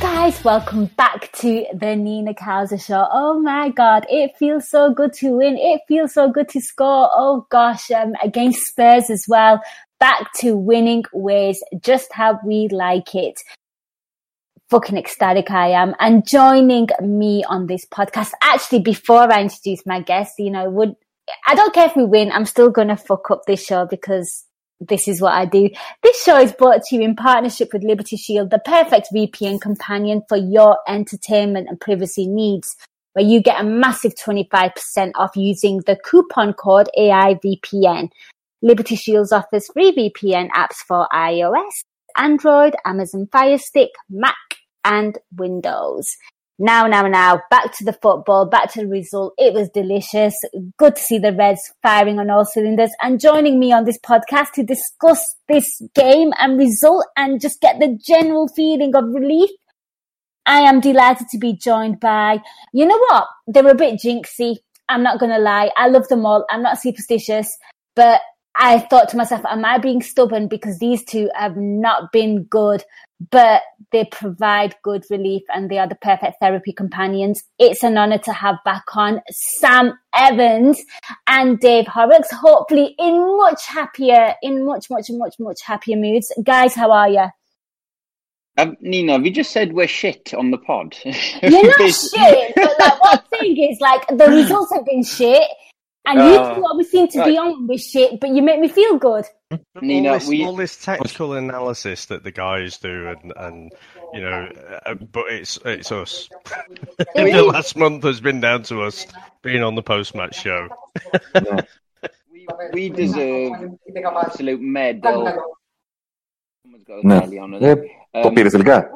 Guys, welcome back to the Nina Kauser Show. Oh my God, it feels so good to win. It feels so good to score. Oh gosh, um, against Spurs as well. Back to winning ways, just how we like it. Fucking ecstatic I am. And joining me on this podcast, actually, before I introduce my guest, you know, would, I don't care if we win, I'm still gonna fuck up this show because this is what I do. This show is brought to you in partnership with Liberty Shield, the perfect VPN companion for your entertainment and privacy needs, where you get a massive 25% off using the coupon code AIVPN. Liberty Shields offers free VPN apps for iOS, Android, Amazon Fire Stick, Mac, and Windows. Now, now, now, back to the football, back to the result. It was delicious. Good to see the Reds firing on all cylinders and joining me on this podcast to discuss this game and result and just get the general feeling of relief. I am delighted to be joined by, you know what? They were a bit jinxy. I'm not going to lie. I love them all. I'm not superstitious, but I thought to myself, am I being stubborn because these two have not been good, but they provide good relief and they are the perfect therapy companions. It's an honor to have back on Sam Evans and Dave Horrocks, hopefully in much happier, in much, much, much, much happier moods. Guys, how are you? Um, Nina, have you just said we're shit on the pod? You're not shit, but like one thing is like the results have been shit. And you Uh, two always seem to be on with shit, but you make me feel good. Nina, all, this, we- all this technical analysis that the guys do, and, and you know, uh, but it's it's us. the last month has been down to us being on the post match show. we, we deserve absolute medal. Someone's got a No. belly on Yep. it. Kopieerde ze elkaar.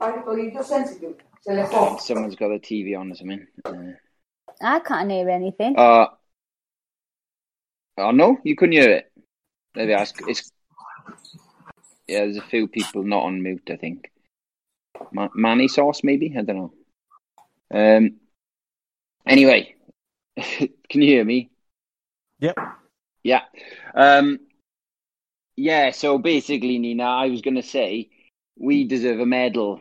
Um, someone's got a TV on or something. Uh, I can't hear anything. uh, oh no, you couldn't hear it. There they are. It's, it's yeah. There's a few people not on mute. I think. Ma- Manny sauce, maybe. I don't know. Um. Anyway, can you hear me? Yep. Yeah. Um, yeah, so basically, Nina, I was going to say we deserve a medal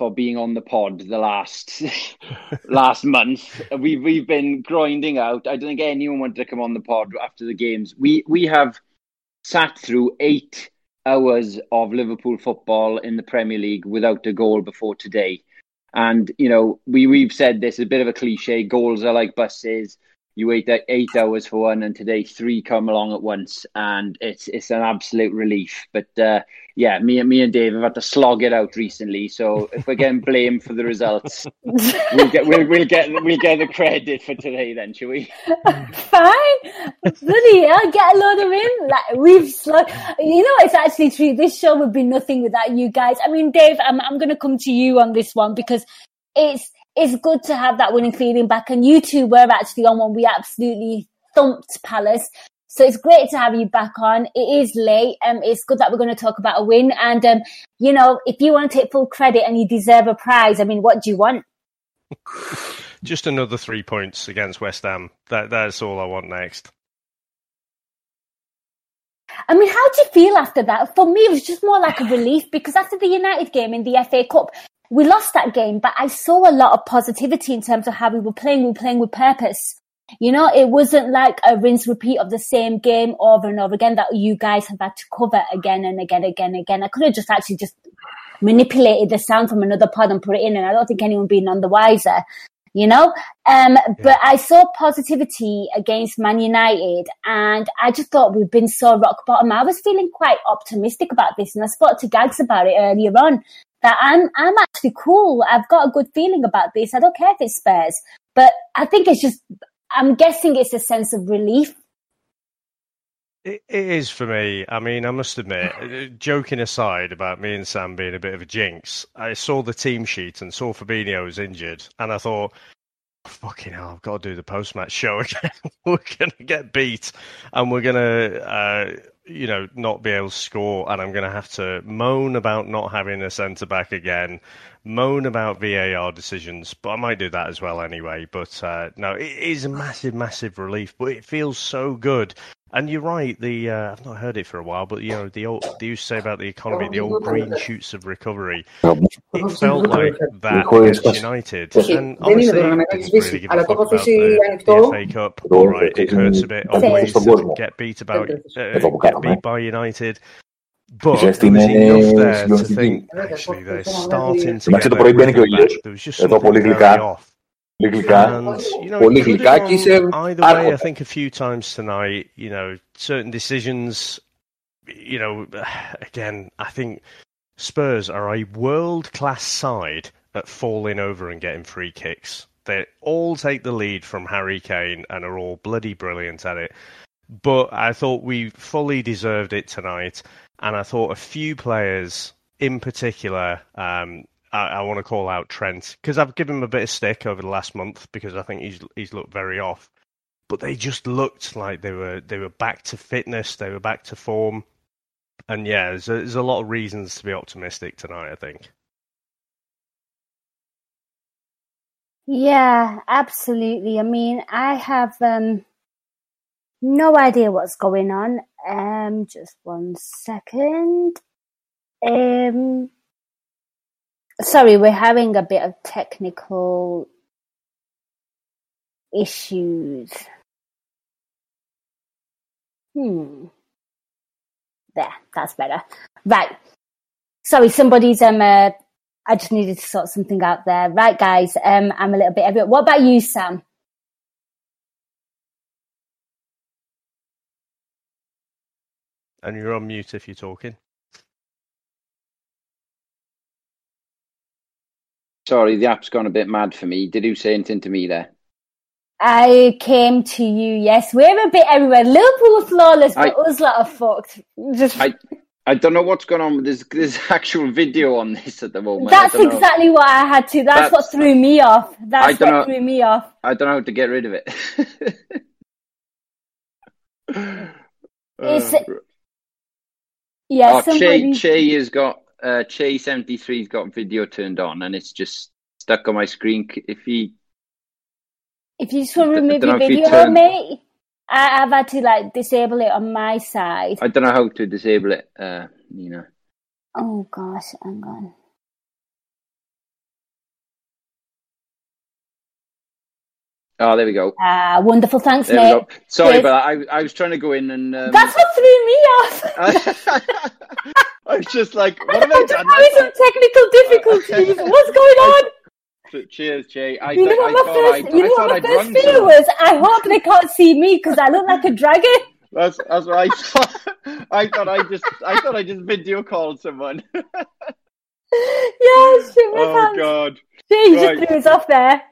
for being on the pod the last last month. We've we've been grinding out. I don't think anyone wanted to come on the pod after the games. We we have sat through eight hours of Liverpool football in the Premier League without a goal before today. And you know, we we've said this a bit of a cliche. Goals are like buses. You wait eight hours for one, and today three come along at once, and it's it's an absolute relief. But uh, yeah, me and me and Dave have had to slog it out recently. So if we're getting blamed for the results, we'll get we'll, we'll get we'll get the credit for today. Then, shall we? Fine. Bloody hell, get a load of in. Like, we've slug. You know, it's actually true. This show would be nothing without you guys. I mean, Dave, I'm, I'm going to come to you on this one because it's, it's good to have that winning feeling back. And you two were actually on when we absolutely thumped Palace. So it's great to have you back on. It is late. Um, it's good that we're going to talk about a win. And, um, you know, if you want to take full credit and you deserve a prize, I mean, what do you want? Just another three points against West Ham. That that's all I want next. I mean, how do you feel after that? For me, it was just more like a relief because after the United game in the FA Cup, we lost that game, but I saw a lot of positivity in terms of how we were playing. We were playing with purpose. You know, it wasn't like a rinse repeat of the same game over and over again that you guys have had to cover again and again, again, again. I could have just actually just manipulated the sound from another pod and put it in, and I don't think anyone would be none the wiser. You know, um, but I saw positivity against Man United, and I just thought we've been so rock bottom. I was feeling quite optimistic about this, and I spoke to Gags about it earlier on. That I'm, I'm actually cool. I've got a good feeling about this. I don't care if it spares. but I think it's just. I'm guessing it's a sense of relief It, it is for me. I mean, I must admit, uh, joking aside about me and Sam being a bit of a jinx, I saw the team sheet and saw Fabinho was injured, and I thought, fucking hell, I've got to do the post match show again. we're going to get beat and we're going to, uh, you know, not be able to score. And I'm going to have to moan about not having a centre back again, moan about VAR decisions. But I might do that as well anyway. But uh, no, it is a massive, massive relief. But it feels so good and you're right. The uh, I've not heard it for a while, but you know the old they used to say about the economy, the old green shoots of recovery. It felt like that against United, and didn't really give a fuck about the, the FA Cup. All right, it hurts a bit always get beat about uh, get beat by United. But there was enough there to think actually they're starting to back. There was just something very off. And, you know, either way, I think a few times tonight, you know, certain decisions, you know, again, I think Spurs are a world class side at falling over and getting free kicks. They all take the lead from Harry Kane and are all bloody brilliant at it. But I thought we fully deserved it tonight, and I thought a few players in particular um, I, I want to call out Trent because I've given him a bit of stick over the last month because I think he's he's looked very off. But they just looked like they were they were back to fitness, they were back to form, and yeah, there's a, there's a lot of reasons to be optimistic tonight. I think. Yeah, absolutely. I mean, I have um, no idea what's going on. Um, just one second. Um, Sorry, we're having a bit of technical issues. Hmm. There, that's better. Right. Sorry, somebody's um. Uh, I just needed to sort something out there. Right, guys. Um, I'm a little bit. What about you, Sam? And you're on mute if you're talking. Sorry, the app's gone a bit mad for me. Did you say anything to me there? I came to you, yes. We're a bit everywhere. Liverpool flawless, but I, us lot are fucked. Just... I, I don't know what's going on. There's, there's actual video on this at the moment. That's exactly know. what I had to. That's, That's, what threw me off. That's what know, threw me off. I don't know how to get rid of it. it's, uh, yeah, oh, somebody... Che, che has got uh, Che seventy three's got video turned on, and it's just stuck on my screen. If he, if you just want to remove your video, turn... mate, I, have had to like disable it on my side. I don't know how to disable it, uh, Nina. Oh gosh, hang on. Oh, there we go. Ah, uh, wonderful. Thanks, there mate. Sorry, but I, I was trying to go in and. Um... That's what threw me off. I was just like, what have I done? Having some technical difficulties. What's going on? Cheers, Jay. I, you know what my first, I, you know what my first fear was? I hope they can't see me because I look like a dragon. That's that's what I thought. I thought I just I thought I just video called someone. yeah, shit, Oh God. Jay right. just threw us off there.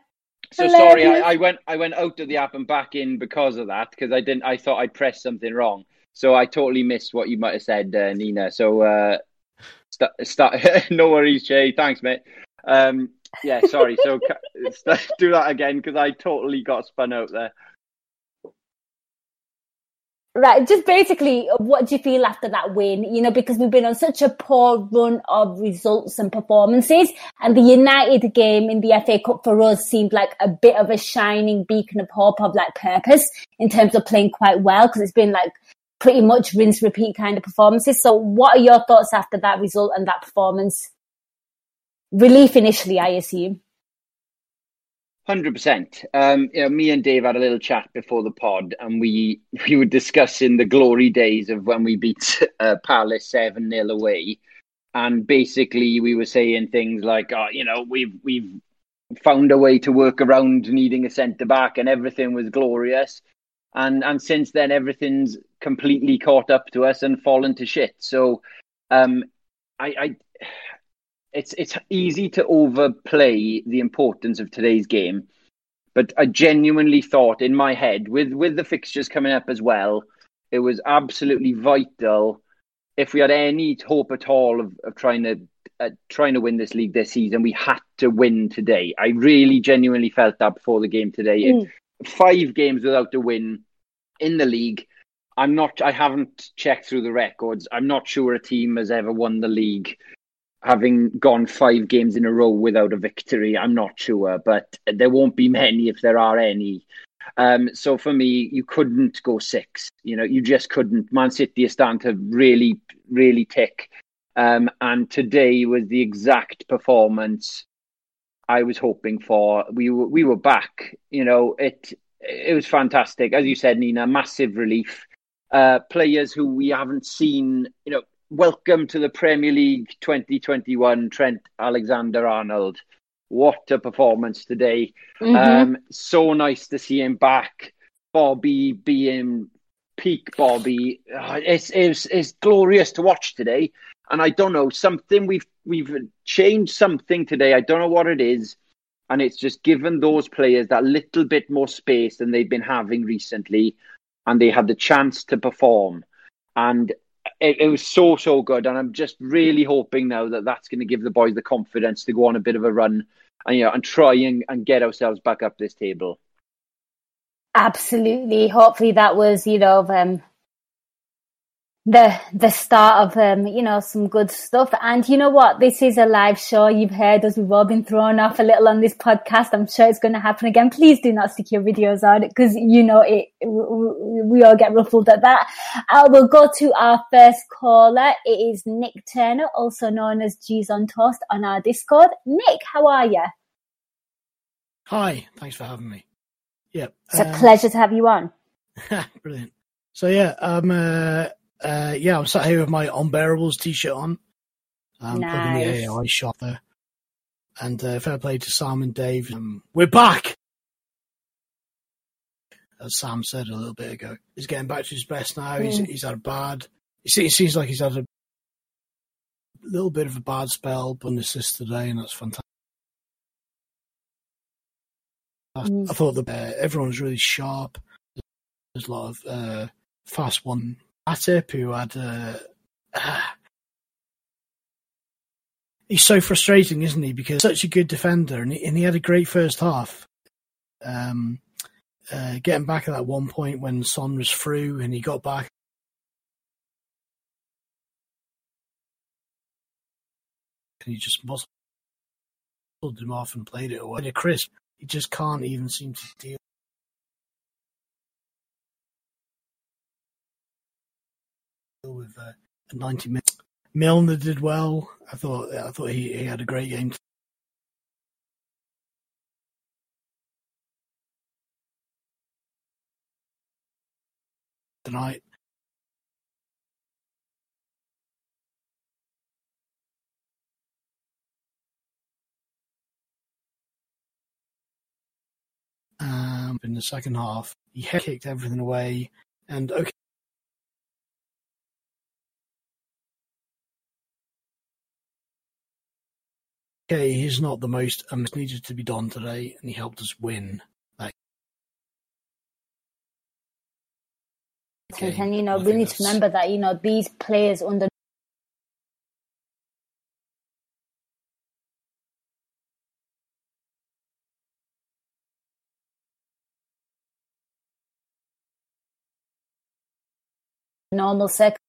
So Hilarious. sorry, I, I, went I went out of the app and back in because of that because I didn't I thought I'd pressed something wrong. So I totally missed what you might have said, uh, Nina. So uh, start, start no worries, Jay. Thanks, mate. Um, yeah, sorry. So do that again because I totally got spun out there. Right, just basically, uh, what do you feel after that win? You know, because we've been on such a poor run of results and performances, and the United game in the FA Cup for us seemed like a bit of a shining beacon of hope of like purpose in terms of playing quite well because it's been like pretty much rinse repeat kind of performances. So, what are your thoughts after that result and that performance? Relief initially, I assume. Hundred um, percent. You know, me and Dave had a little chat before the pod, and we we were discussing the glory days of when we beat uh, Palace seven 0 away, and basically we were saying things like, "Oh, you know, we've we've found a way to work around needing a centre back, and everything was glorious." And and since then, everything's completely caught up to us and fallen to shit. So, um, I, I it's it's easy to overplay the importance of today's game, but I genuinely thought in my head with with the fixtures coming up as well, It was absolutely vital. If we had any hope at all of, of trying to uh, trying to win this league this season, we had to win today. I really genuinely felt that before the game today. Mm. Five games without a win in the league. I'm not. I haven't checked through the records. I'm not sure a team has ever won the league having gone five games in a row without a victory. I'm not sure, but there won't be many if there are any. Um, so for me, you couldn't go six. You know, you just couldn't. Man City are starting to really, really tick. Um, and today was the exact performance I was hoping for. We were we were back. You know, it it was fantastic. As you said, Nina, massive relief. Uh, players who we haven't seen, you know, welcome to the Premier League 2021, Trent Alexander Arnold. What a performance today. Mm-hmm. Um, so nice to see him back. Bobby being peak Bobby. Uh, it's, it's, it's glorious to watch today. And I don't know, something we've we've changed something today. I don't know what it is. And it's just given those players that little bit more space than they've been having recently. And they had the chance to perform. And it, it, was so so good, and I'm just really hoping now that that's going to give the boys the confidence to go on a bit of a run and you know and try and, and get ourselves back up this table. Absolutely. Hopefully, that was you know um, the the start of um, you know some good stuff. And you know what? This is a live show. You've heard us. We've all been thrown off a little on this podcast. I'm sure it's going to happen again. Please do not stick your videos on because you know it. We all get ruffled at that. I uh, will go to our first caller. It is Nick Turner, also known as G's on Toast, on our Discord. Nick, how are you? Hi. Thanks for having me. Yeah, it's um, a pleasure to have you on. brilliant. So yeah, um. Uh, uh, yeah, I'm sat here with my Unbearables t-shirt on. I'm nice. plugging the AI shop there. And uh, fair play to Sam and Dave. Um, we're back! As Sam said a little bit ago. He's getting back to his best now. Mm. He's, he's had a bad... It seems like he's had a little bit of a bad spell, but an assist today, and that's fantastic. Mm. I thought that uh, everyone's really sharp. There's a lot of uh, fast one Matip, who had uh, uh, he's so frustrating, isn't he? Because such a good defender, and he, and he had a great first half. Um, uh, getting back at that one point when Son was through and he got back. And he just pulled him off and played it away. Chris, he just can't even seem to deal uh, 90 minutes. Milner did well. I thought I thought he, he had a great game. Tonight. Um, in the second half, he kicked everything away, and okay, okay, he's not the most um, needed to be done today, and he helped us win. That game. And you know, we need to remember that you know these players under normal circumstances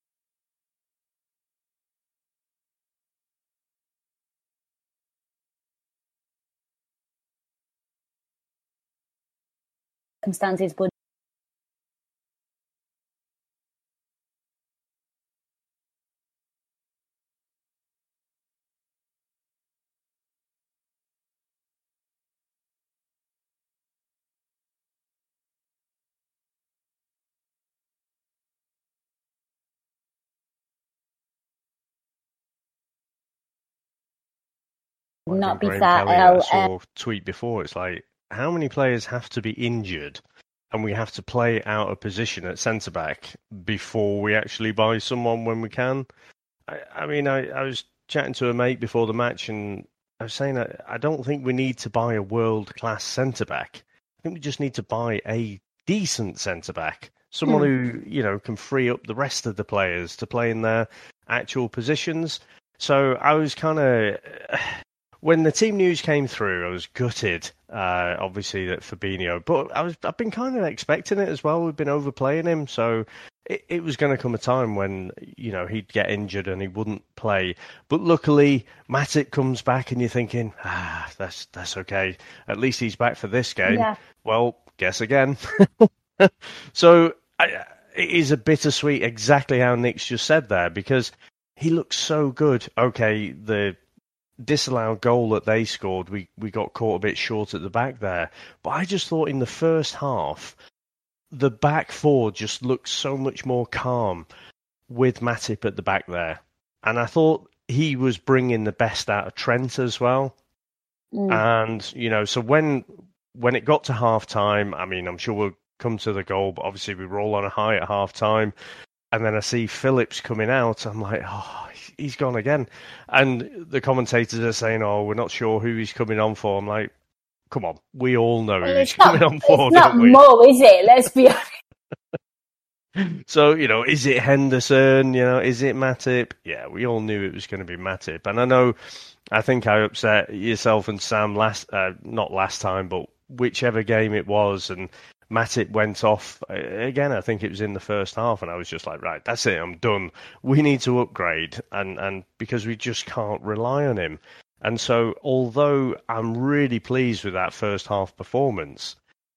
circumstances not be that. I saw tweet before. It's like how many players have to be injured and we have to play out a position at centre back before we actually buy someone when we can? I, I mean, I, I, was chatting to a mate before the match and I was saying that I don't think we need to buy a world class centre back. I think we just need to buy a decent centre back someone mm. who you know can free up the rest of the players to play in their actual positions. So I was kind of when the team news came through, I was gutted. Uh, obviously that Fabinho, but I was I've been kind of expecting it as well. We've been overplaying him, so it, it was going to come a time when you know he'd get injured and he wouldn't play. But luckily, Matip comes back, and you're thinking, ah, that's that's okay. At least he's back for this game. Yeah. Well, guess again. so I, it is a bittersweet, exactly how Nick's just said there, because he looks so good. Okay, the disallowed goal that they scored, we, we got caught a bit short at the back there. But I just thought in the first half, the back four just looked so much more calm with Matip at the back there. And I thought he was bringing the best out of Trent as well. Mm. And, you know, so when when it got to half time, I mean, I'm sure we'll come to the goal, but obviously we roll on a high at half time. And then I see Phillips coming out. I'm like, oh, he's gone again. And the commentators are saying, oh, we're not sure who he's coming on for. I'm like, come on, we all know well, who he's not, coming on for. It's not Mo, is it? Let's be honest. so you know, is it Henderson? You know, is it Matip? Yeah, we all knew it was going to be Matip, and I know. I think I upset yourself and Sam last, uh, not last time, but whichever game it was, and Matip went off uh, again. I think it was in the first half, and I was just like, right, that's it, I'm done. We need to upgrade, and and because we just can't rely on him. And so, although I'm really pleased with that first half performance,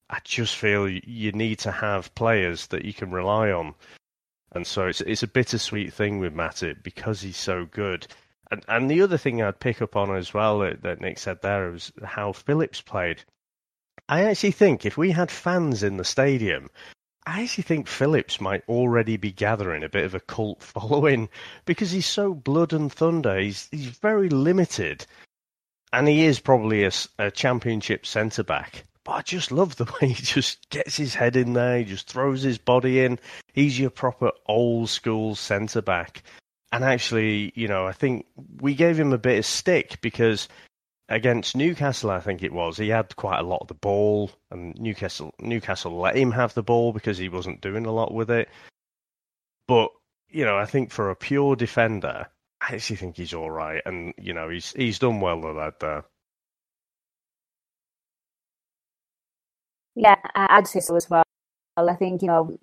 I just feel you need to have players that you can rely on. And so it's it's a bittersweet thing with Matip because he's so good. And and the other thing I'd pick up on as well that, that Nick said there was how Phillips played. I actually think if we had fans in the stadium, I actually think Phillips might already be gathering a bit of a cult following because he's so blood and thunder. He's he's very limited, and he is probably a, a championship centre back. But I just love the way he just gets his head in there. He just throws his body in. He's your proper old school centre back. And actually, you know, I think we gave him a bit of stick because against Newcastle, I think it was. He had quite a lot of the ball, and Newcastle Newcastle let him have the ball because he wasn't doing a lot with it. But you know, I think for a pure defender, I actually think he's all right, and you know, he's he's done well with that there. Yeah, I'd say so as well. I think you know,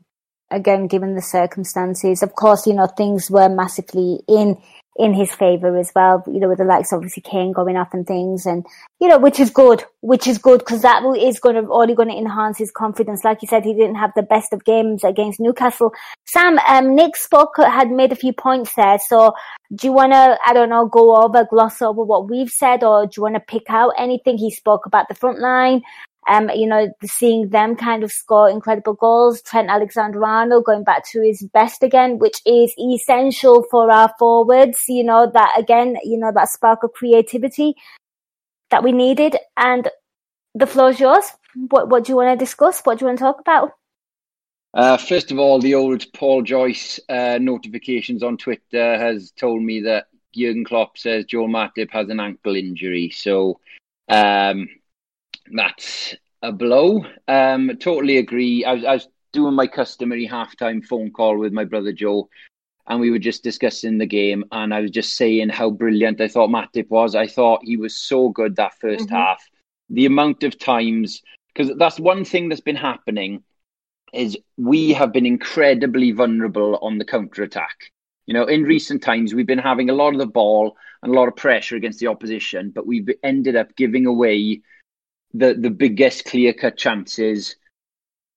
again, given the circumstances, of course, you know, things were massively in in his favour as well, you know, with the likes obviously Kane going off and things and, you know, which is good, which is good because that is going to, only going to enhance his confidence. Like you said, he didn't have the best of games against Newcastle. Sam, um, Nick spoke, had made a few points there. So do you want to, I don't know, go over, gloss over what we've said or do you want to pick out anything? He spoke about the front line, um, you know, seeing them kind of score incredible goals. Trent Alexander-Arnold going back to his best again, which is essential for our forwards. You know, that again, you know, that spark of creativity that we needed. And the floor is yours. What, what do you want to discuss? What do you want to talk about? Uh, first of all, the old Paul Joyce uh, notifications on Twitter has told me that Jurgen Klopp says Joel Matip has an ankle injury. So um, that's a blow. Um, totally agree. I was, I was doing my customary halftime phone call with my brother Joe, and we were just discussing the game. And I was just saying how brilliant I thought Matip was. I thought he was so good that 1st mm-hmm. half. The amount of times, because that's one thing that's been happening, is we have been incredibly vulnerable on the counter attack. You know, in recent times, we've been having a lot of the ball and a lot of pressure against the opposition, but we've ended up giving away the the biggest clear cut chances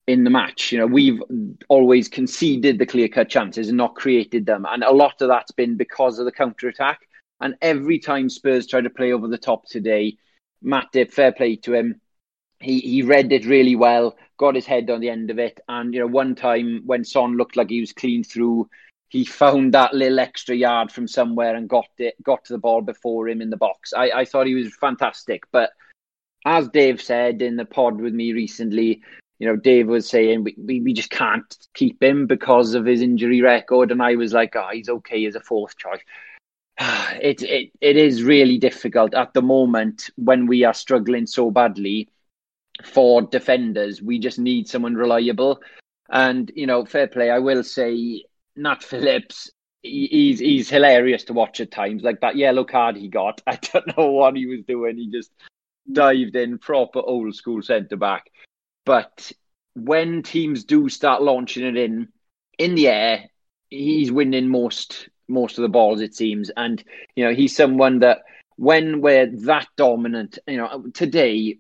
in the match. You know, we've always conceded the clear cut chances and not created them, and a lot of that's been because of the counter attack. And every time Spurs try to play over the top today, Matt did fair play to him, he he read it really well, got his head on the end of it, and you know, one time when Son looked like he was clean through. He found that little extra yard from somewhere and got it, got to the ball before him in the box. I, I thought he was fantastic, but as Dave said in the pod with me recently, you know, Dave was saying we, we, we just can't keep him because of his injury record. And I was like, oh, he's okay as a fourth choice. it, it, it is really difficult at the moment when we are struggling so badly for defenders. We just need someone reliable. And you know, fair play. I will say, Nat Phillips. He's he's hilarious to watch at times. Like that yellow card he got. I don't know what he was doing. He just dived in proper old school centre back. But when teams do start launching it in in the air, he's winning most most of the balls it seems. And you know, he's someone that when we're that dominant, you know, today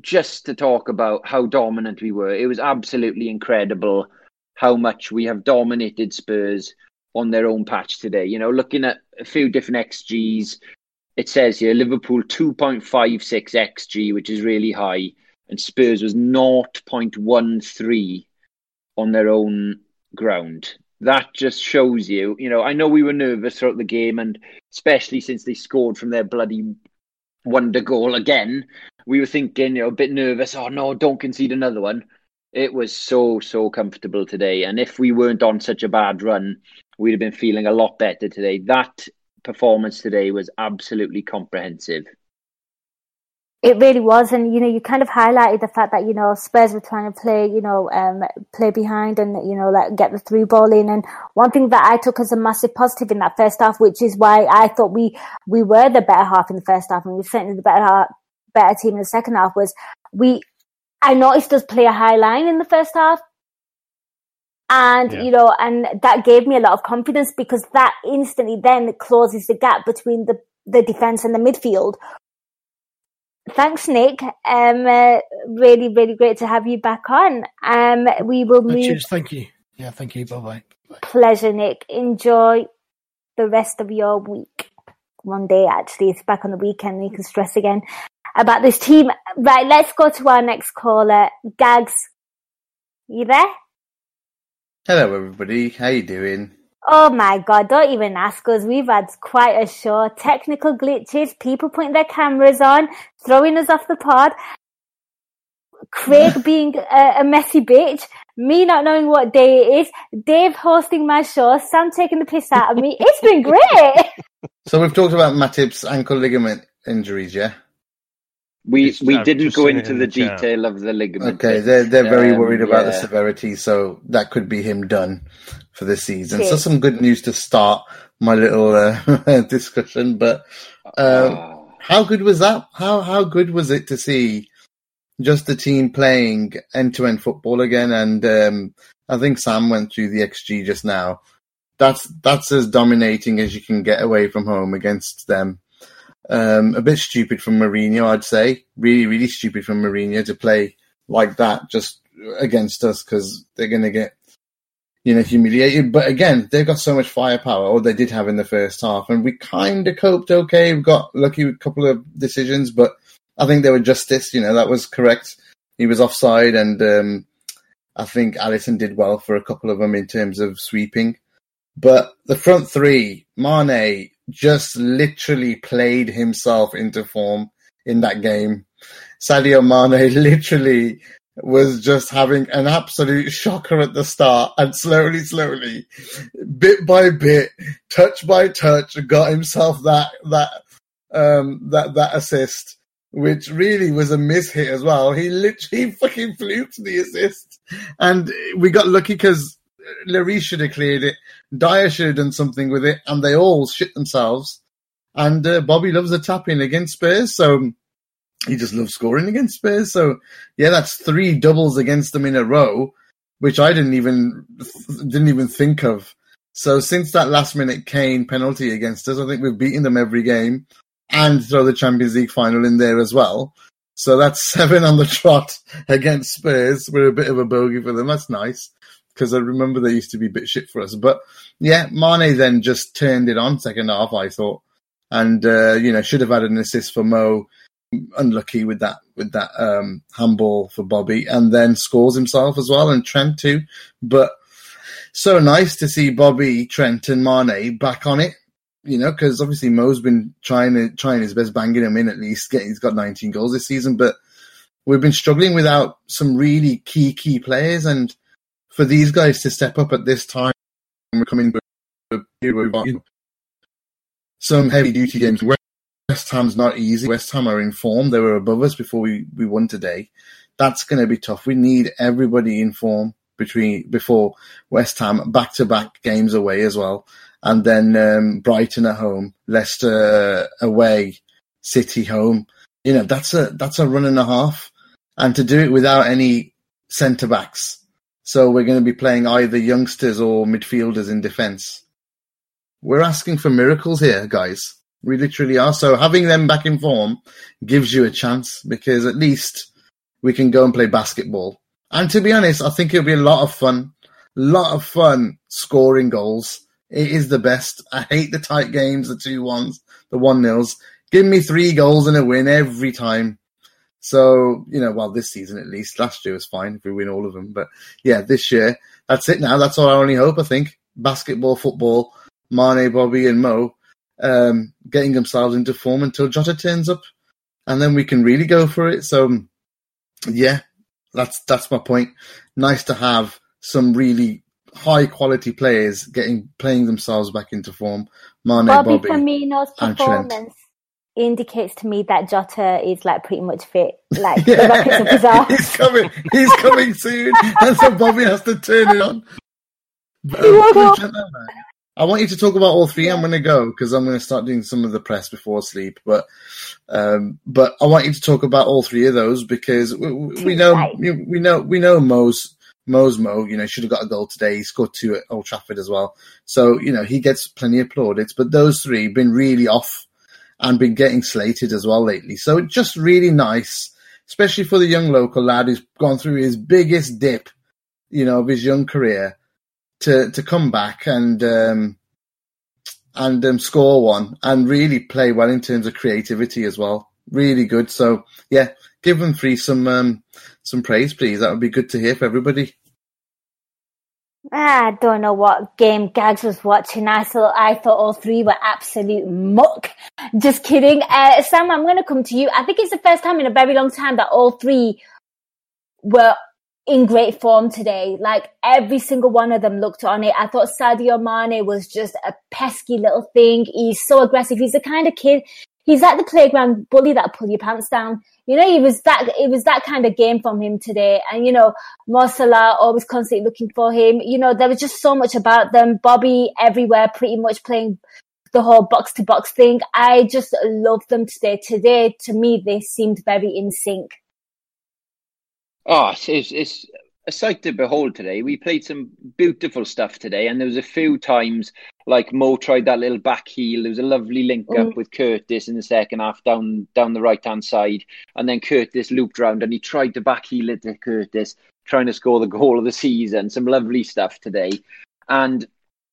just to talk about how dominant we were, it was absolutely incredible how much we have dominated Spurs on their own patch today. You know, looking at a few different XGs, it says here Liverpool 2.56 XG, which is really high, and Spurs was 0.13 on their own ground. That just shows you, you know, I know we were nervous throughout the game, and especially since they scored from their bloody wonder goal again, we were thinking, you know, a bit nervous. Oh no, don't concede another one. It was so so comfortable today, and if we weren't on such a bad run, we'd have been feeling a lot better today. That performance today was absolutely comprehensive. It really was, and you know, you kind of highlighted the fact that you know Spurs were trying to play, you know, um, play behind and you know, like get the through ball in. And one thing that I took as a massive positive in that first half, which is why I thought we we were the better half in the first half, and we certainly the better half, better team in the second half, was we. I noticed us play a high line in the first half, and yeah. you know, and that gave me a lot of confidence because that instantly then closes the gap between the the defense and the midfield Thanks, Nick. Um, uh, really, really great to have you back on. Um, we will move. Cheers. Thank you. Yeah, thank you. Bye bye. Pleasure, Nick. Enjoy the rest of your week. One day, actually, it's back on the weekend. You can stress again about this team. Right, let's go to our next caller, Gags. You there? Hello, everybody. How you doing? Oh my god, don't even ask us. We've had quite a show. Technical glitches, people putting their cameras on, throwing us off the pod. Craig being a, a, messy bitch, me not knowing what day it is, Dave hosting my show, Sam taking the piss out of me. It's been great. So we've talked about Matip's ankle ligament injuries, yeah? We we didn't go into the, the detail of the ligament. Okay, they're they're very um, worried about yeah. the severity, so that could be him done for the season. So some good news to start my little uh, discussion. But uh, oh. how good was that? How how good was it to see just the team playing end to end football again? And um, I think Sam went through the XG just now. That's that's as dominating as you can get away from home against them. Um, a bit stupid from Mourinho, I'd say. Really, really stupid from Mourinho to play like that just against us because they're going to get you know, humiliated. But again, they've got so much firepower, or they did have in the first half, and we kind of coped okay. We got lucky with a couple of decisions, but I think they were justice. You know, that was correct. He was offside, and um, I think Alisson did well for a couple of them in terms of sweeping. But the front three, Mane just literally played himself into form in that game. Sadio Mane literally was just having an absolute shocker at the start and slowly, slowly, bit by bit, touch by touch, got himself that, that, um, that, that assist, which really was a miss hit as well. He literally fucking fluked the assist and we got lucky because Lloris should have cleared it. Dier should have done something with it and they all shit themselves. And uh, Bobby loves a tap in against Spurs. So, he just loves scoring against Spurs. So yeah, that's three doubles against them in a row, which I didn't even didn't even think of. So since that last minute Kane penalty against us, I think we've beaten them every game and throw the Champions League final in there as well. So that's seven on the trot against Spurs. We're a bit of a bogey for them. That's nice because I remember they used to be a bit shit for us. But yeah, Mane then just turned it on second half, I thought. And, uh, you know, should have had an assist for Mo unlucky with that with that um, handball for Bobby, and then scores himself as well, and Trent too. But so nice to see Bobby, Trent, and Mane back on it. You know, because obviously Mo's been trying to trying his best, banging him in at least. Getting, he's got 19 goals this season, but we've been struggling without some really key key players, and for these guys to step up at this time, we're coming some heavy duty games. West Ham's not easy. West Ham are in form. They were above us before we, we won today. That's going to be tough. We need everybody in form between before West Ham, back to back games away as well, and then um, Brighton at home, Leicester away, City home. You know that's a that's a run and a half, and to do it without any centre backs. So we're going to be playing either youngsters or midfielders in defence. We're asking for miracles here, guys. We literally are. So having them back in form gives you a chance because at least we can go and play basketball. And to be honest, I think it'll be a lot of fun. A lot of fun scoring goals. It is the best. I hate the tight games, the two ones, the one nils. Give me three goals and a win every time. So, you know, well, this season at least. Last year was fine if we win all of them. But yeah, this year, that's it now. That's all I only hope, I think. Basketball, football, Mane, Bobby, and Mo um, getting themselves into form until Jota turns up, and then we can really go for it. So, yeah, that's that's my point. Nice to have some really high quality players getting playing themselves back into form. Mane, Bobby, Bobby Firmino's performance indicates to me that Jota is like pretty much fit. Like yeah. the rockets his. He's coming. He's coming soon, and so Bobby has to turn it on. Um, I want you to talk about all three. I'm going to go because I'm going to start doing some of the press before sleep. But um, but I want you to talk about all three of those because we, we know we know we know Mo's Mo's Mo. You know, should have got a goal today. He scored two at Old Trafford as well. So you know he gets plenty of plaudits. But those three been really off and been getting slated as well lately. So it's just really nice, especially for the young local lad who's gone through his biggest dip, you know, of his young career to to come back and um, and um, score one and really play well in terms of creativity as well. Really good. So yeah, give them three some um, some praise, please. That would be good to hear for everybody. I don't know what game Gags was watching. I thought I thought all three were absolute muck. Just kidding. Uh, Sam, I'm going to come to you. I think it's the first time in a very long time that all three were in great form today. Like every single one of them looked on it. I thought Sadio Mane was just a pesky little thing. He's so aggressive. He's the kind of kid. He's like the playground bully that pull your pants down. You know, he was that. It was that kind of game from him today. And you know, Mo always constantly looking for him. You know, there was just so much about them. Bobby everywhere, pretty much playing the whole box to box thing. I just love them today. Today, to me, they seemed very in sync. Oh, it's, it's a sight to behold today. We played some beautiful stuff today, and there was a few times like Mo tried that little back heel. There was a lovely link up mm. with Curtis in the second half down down the right hand side, and then Curtis looped round and he tried to back heel it to Curtis, trying to score the goal of the season. Some lovely stuff today, and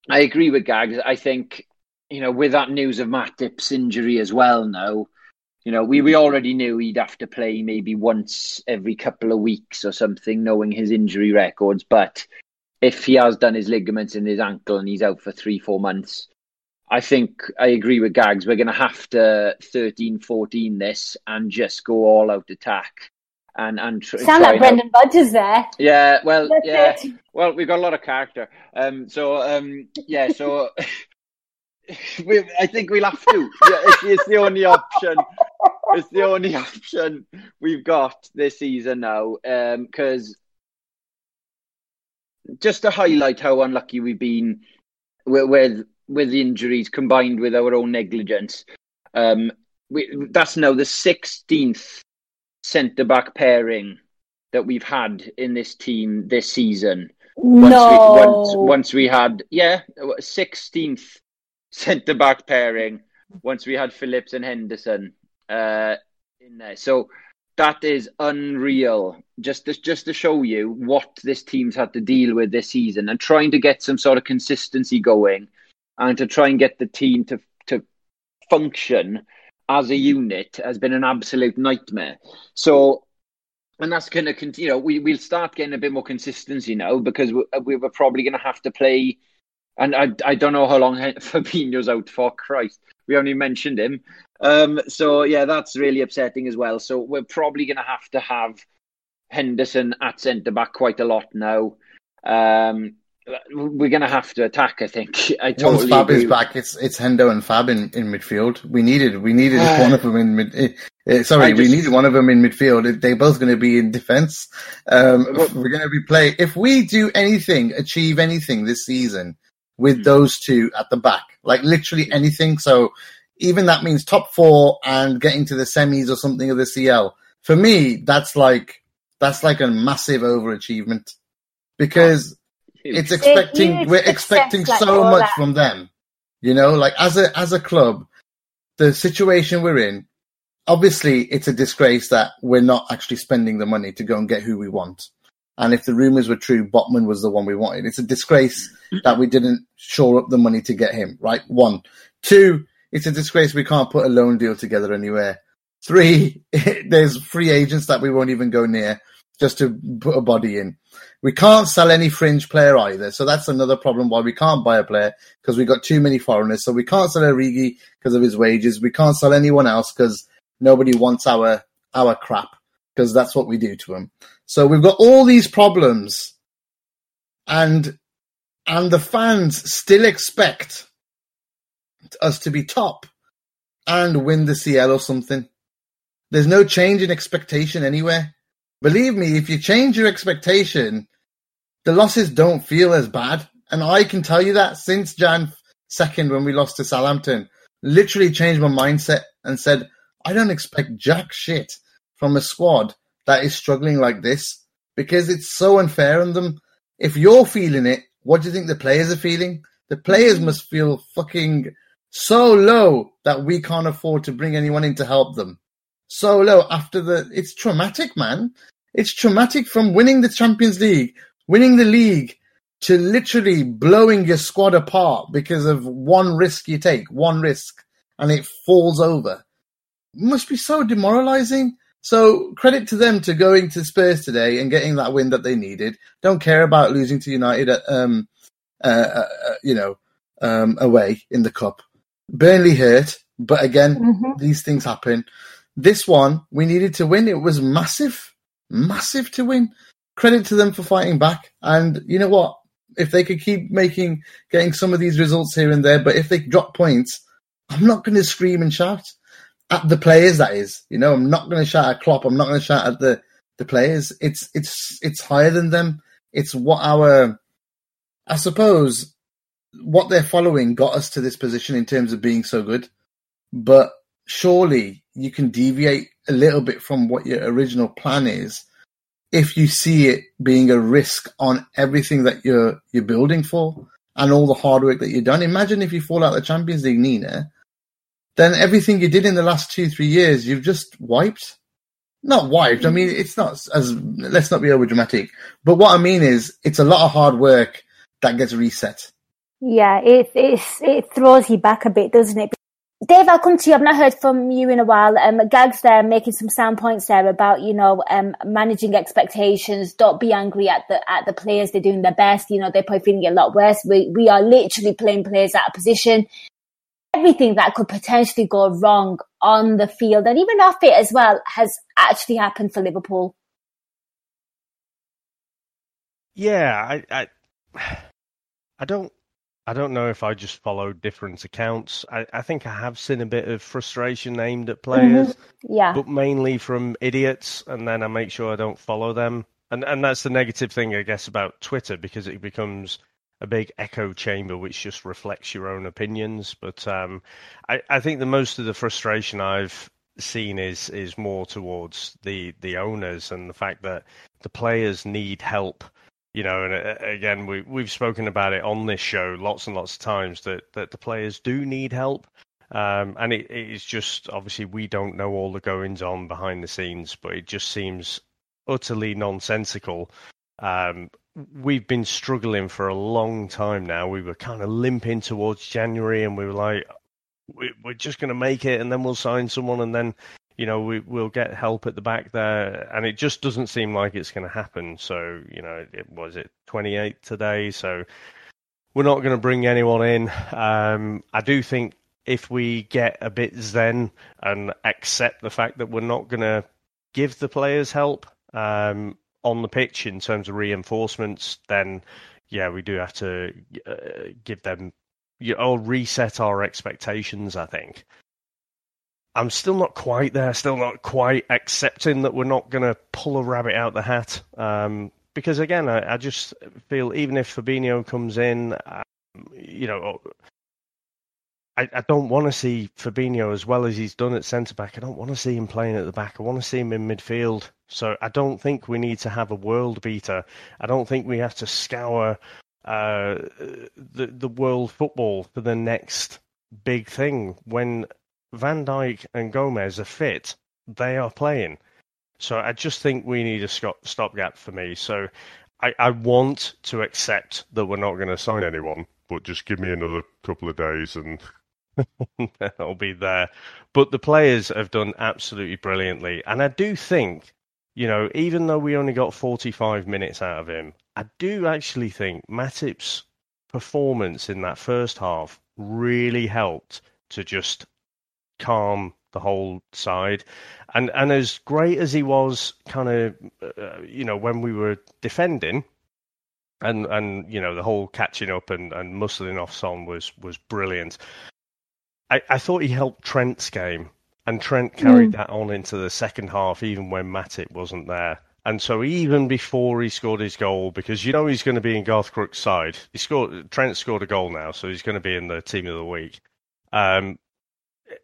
I agree with Gags. I think you know with that news of Matip's injury as well now you know, we, we already knew he'd have to play maybe once every couple of weeks or something, knowing his injury records. But if he has done his ligaments in his ankle and he's out for three, four months, I think I agree with Gags. We're going to have to 13 14 this and just go all out attack. And, and tr- sound like Brendan Rodgers there. Yeah, well, That's yeah, it. well, we've got a lot of character. Um, so um, yeah, so we, I think we'll have to. Yeah, it's, it's the only option. It's the only option we've got this season now. Because um, just to highlight how unlucky we've been with, with with injuries combined with our own negligence. Um, we, that's now the sixteenth centre back pairing that we've had in this team this season. Once no. We, once, once we had yeah, sixteenth centre back pairing once we had Phillips and Henderson uh, in there. So that is unreal. Just to, just to show you what this team's had to deal with this season and trying to get some sort of consistency going and to try and get the team to to function as a unit has been an absolute nightmare. So and that's going to continue. You know, we we'll start getting a bit more consistency now because we, we were probably going to have to play and I, I don't know how long Fabinho's out for. Christ, we only mentioned him. Um, so yeah, that's really upsetting as well. So we're probably going to have to have Henderson at centre back quite a lot now. Um, we're going to have to attack. I think. I totally Once Fab agree. is back, it's it's Hendo and Fab in, in midfield. We needed we needed one of them in mid, Uh, sorry, just, we need one of them in midfield. They're both going to be in defence. Um, we're going to be playing. If we do anything, achieve anything this season with hmm. those two at the back, like literally anything. So even that means top four and getting to the semis or something of the CL. For me, that's like that's like a massive overachievement because it's expecting we're expecting so much that. from them. You know, like as a as a club, the situation we're in, obviously it's a disgrace that we're not actually spending the money to go and get who we want. And if the rumours were true, Botman was the one we wanted. It's a disgrace mm-hmm. that we didn't shore up the money to get him, right? One. Two, it's a disgrace we can't put a loan deal together anywhere. Three, there's free agents that we won't even go near just to put a body in. We can't sell any fringe player either. So that's another problem why we can't buy a player because we've got too many foreigners. So we can't sell Origi because of his wages. We can't sell anyone else because nobody wants our, our crap because that's what we do to them. So we've got all these problems and, and the fans still expect us to be top and win the CL or something. There's no change in expectation anywhere. Believe me, if you change your expectation, the losses don't feel as bad. And I can tell you that since Jan 2nd, when we lost to Southampton, literally changed my mindset and said, I don't expect jack shit from a squad that is struggling like this because it's so unfair on them. If you're feeling it, what do you think the players are feeling? The players must feel fucking so low that we can't afford to bring anyone in to help them so low after the. It's traumatic, man. It's traumatic from winning the Champions League, winning the league, to literally blowing your squad apart because of one risk you take, one risk, and it falls over. It must be so demoralizing. So credit to them to going to Spurs today and getting that win that they needed. Don't care about losing to United at, um, uh, uh, uh you know, um, away in the cup. Burnley hurt, but again, mm-hmm. these things happen. This one, we needed to win. It was massive, massive to win. Credit to them for fighting back. And you know what? If they could keep making, getting some of these results here and there, but if they drop points, I'm not going to scream and shout at the players. That is, you know, I'm not going to shout at Klopp. I'm not going to shout at the the players. It's it's it's higher than them. It's what our, I suppose, what they're following got us to this position in terms of being so good. But surely you can deviate a little bit from what your original plan is if you see it being a risk on everything that you're you're building for and all the hard work that you've done. Imagine if you fall out the Champions League, Nina, then everything you did in the last two, three years, you've just wiped. Not wiped. I mean, it's not as, let's not be over dramatic. But what I mean is, it's a lot of hard work that gets reset. Yeah, it, it, it throws you back a bit, doesn't it? Dave, I'll come to you. I've not heard from you in a while. Um, Gags there making some sound points there about, you know, um, managing expectations. Don't be angry at the, at the players. They're doing their best. You know, they're probably feeling a lot worse. We, we are literally playing players out of position. Everything that could potentially go wrong on the field and even off it as well has actually happened for Liverpool. Yeah, I, I, I don't I don't know if I just follow different accounts. I, I think I have seen a bit of frustration aimed at players, mm-hmm. yeah, but mainly from idiots, and then I make sure I don't follow them. And and that's the negative thing, I guess, about Twitter because it becomes a big echo chamber which just reflects your own opinions. But um, I, I think the most of the frustration I've seen is is more towards the the owners and the fact that the players need help you know, and uh, again, we we've spoken about it on this show lots and lots of times that that the players do need help. Um, and it, it is just obviously we don't know all the goings on behind the scenes, but it just seems utterly nonsensical. Um, we've been struggling for a long time now. We were kind of limping towards January, and we were like, we're just going to make it, and then we'll sign someone, and then you know, we, will get help at the back there, and it just doesn't seem like it's going to happen. So, you know, it was it 28 today, so we're not going to bring anyone in. Um, I do think if we get a bit zen and accept the fact that we're not going to give the players help um, on the pitch in terms of reinforcements, then yeah, we do have to uh, give them you know, or reset our expectations. I think. I'm still not quite there. Still not quite accepting that we're not going to pull a rabbit out the hat. Um, because again, I, I, just feel even if Fabinho comes in, um, you know, I, I don't want to see Fabinho as well as he's done at centre back. I don't want to see him playing at the back. I want to see him in midfield. So I don't think we need to have a world beater. I don't think we have to scour uh, the the world football for the next big thing. When Van Dijk and Gomez are fit, they are playing. So I just think we need a stopgap for me. So I, I want to accept that we're not going to sign anyone, but just give me another couple of days and I'll be there. But the players have done absolutely brilliantly. And I do think, you know, even though we only got 45 minutes out of him, I do actually think Matip's performance in that first half really helped to just calm the whole side. And and as great as he was, kind of, uh, you know, when we were defending, and and you know the whole catching up and and muscling off Son was was brilliant. I, I thought he helped Trent's game, and Trent carried mm. that on into the second half, even when Matip wasn't there. And so even before he scored his goal, because you know he's going to be in Garth Crooks' side, he scored. Trent scored a goal now, so he's going to be in the team of the week. Um,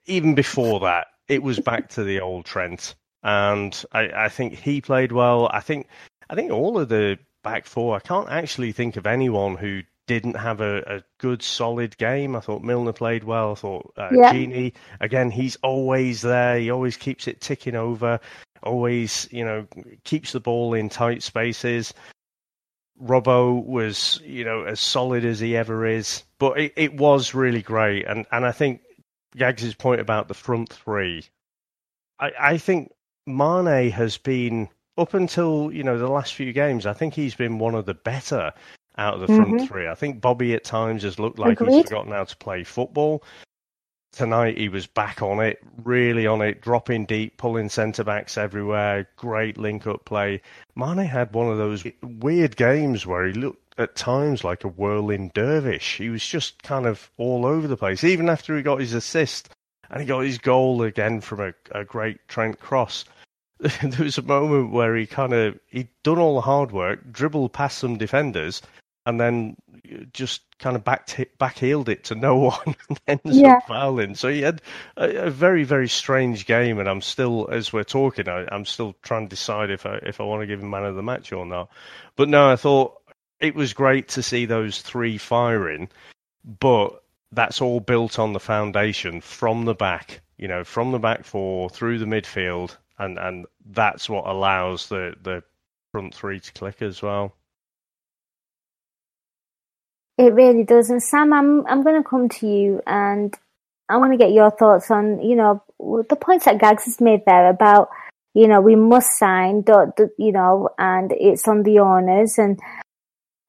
even before that, it was back to the old Trent, and I, I think he played well. I think I think all of the back four. I can't actually think of anyone who didn't have a, a, good solid game. I thought Milner played well. I thought uh, yeah. Gini again. He's always there. He always keeps it ticking over. Always, you know, keeps the ball in tight spaces. Robbo was, you know, as solid as he ever is. But it, it was really great, and and I think Gags's point about the front three. I, I think Mane has been up until you know the last few games. I think he's been one of the better out of the front mm-hmm. three. I think Bobby at times has looked like Agreed. he's forgotten how to play football. Tonight he was back on it, really on it, dropping deep, pulling centre backs everywhere. Great link up play. Mane had one of those weird games where he looked at times like a whirling dervish. He was just kind of all over the place, even after he got his assist and he got his goal again from a, a great Trent cross. there was a moment where he kind of he'd done all the hard work, dribbled past some defenders, and then just kind of back back heeled it to no one and ends yeah. up fouling. So he had a, a, very very strange game, and I'm still as we're talking, I, am still trying to decide if I if I want to give him man of the match or not. But no, I thought it was great to see those three firing, but that's all built on the foundation from the back. You know, from the back four through the midfield, and and that's what allows the the front three to click as well. It really does. And Sam, I'm I'm going to come to you and I want to get your thoughts on, you know, the points that Gags has made there about, you know, we must sign, you know, and it's on the owners. And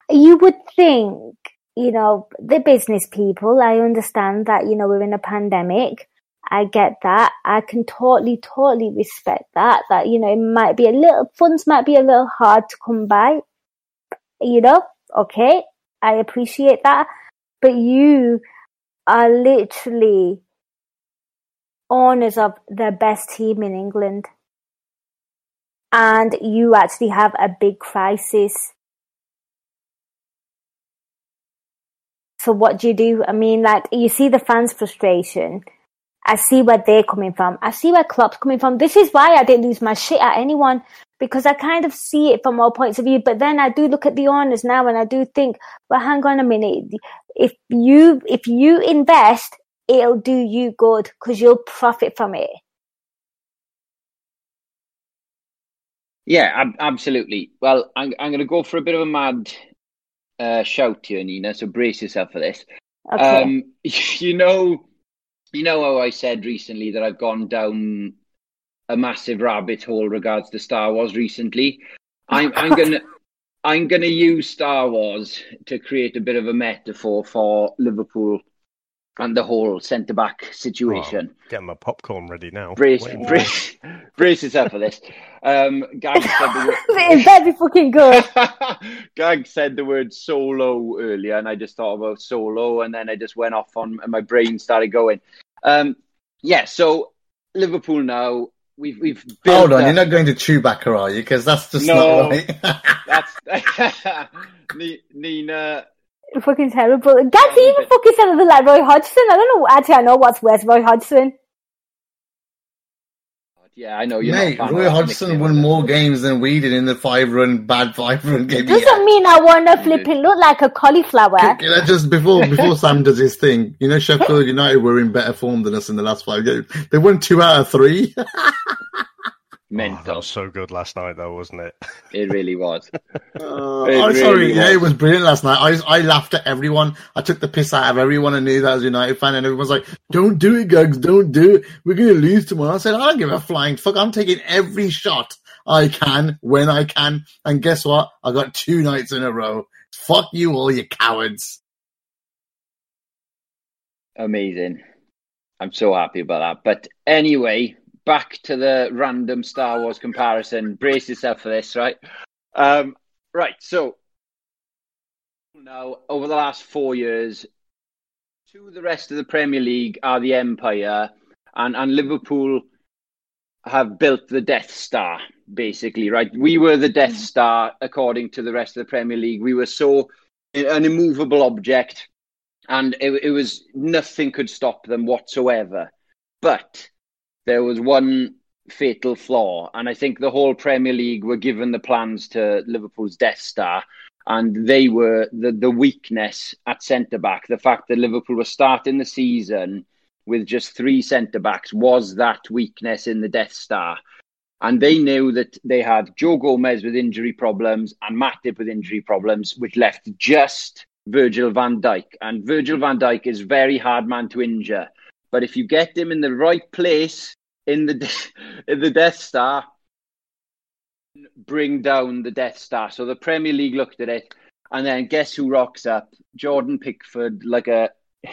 you would think, you know, the business people, I understand that, you know, we're in a pandemic. I get that. I can totally, totally respect that. That, you know, it might be a little, funds might be a little hard to come by. You know, okay, I appreciate that. But you are literally owners of the best team in England. And you actually have a big crisis. So what do you do? I mean, like, you see the fans' frustration. I see where they're coming from. I see where Klopp's coming from. This is why I didn't lose my shit at anyone because I kind of see it from all points of view. But then I do look at the owners now and I do think, well, hang on a minute. If you, if you invest, it'll do you good because you'll profit from it. Yeah, absolutely. Well, I'm, I'm going to go for a bit of a mad uh, shout here, Nina. So brace yourself for this. Okay. Um, you know, you know how I said recently that I've gone down a massive rabbit hole regards to Star Wars recently. I'm, I'm gonna I'm gonna use Star Wars to create a bit of a metaphor for Liverpool and the whole centre back situation. Oh, get my popcorn ready now. Brace, brace, brace yourself for this. Um, Gag said the word. it better be fucking good. Gag said the word solo earlier, and I just thought about solo, and then I just went off on, and my brain started going. Um, yeah, so Liverpool now. We've we've hold on. You're not going to Chewbacca, are you? Because that's just no, not right. that's Nina. Fucking terrible. Gags even fucking said the like Roy Hodgson. I don't know. Actually, I know what's worse, Roy Hodgson. Yeah, I know you're Mate, Roy Hodgson won more games than we did in the five run bad five run game. Doesn't mean I want to flip it look like a cauliflower. Can, can just before before Sam does his thing, you know Sheffield United were in better form than us in the last five games. They won two out of three. Mental. Oh, that was so good last night, though, wasn't it? It really was. Uh, it I'm really sorry. Was. Yeah, it was brilliant last night. I I laughed at everyone. I took the piss out of everyone I knew that was a United fan, and everyone's like, "Don't do it, Gags. Don't do it. We're going to lose tomorrow." I said, "I don't give a flying fuck. I'm taking every shot I can when I can." And guess what? I got two nights in a row. Fuck you all, you cowards. Amazing. I'm so happy about that. But anyway, back to the random Star Wars comparison. Brace yourself for this, right? Um, right. So now, over the last four years, to the rest of the Premier League are the Empire, and and Liverpool have built the Death Star, basically, right? We were the Death Star according to the rest of the Premier League. We were so an immovable object, and it, it was nothing could stop them whatsoever. But there was one fatal flaw, and I think the whole Premier League were given the plans to Liverpool's Death Star, and they were the the weakness at centre back. The fact that Liverpool were starting the season with just three centre backs was that weakness in the Death Star. And they knew that they had Joe Gomez with injury problems and Matip with injury problems, which left just Virgil van Dijk. And Virgil van Dijk is very hard man to injure. But if you get them in the right place in the in the Death Star, bring down the Death Star. So the Premier League looked at it, and then guess who rocks up? Jordan Pickford, like a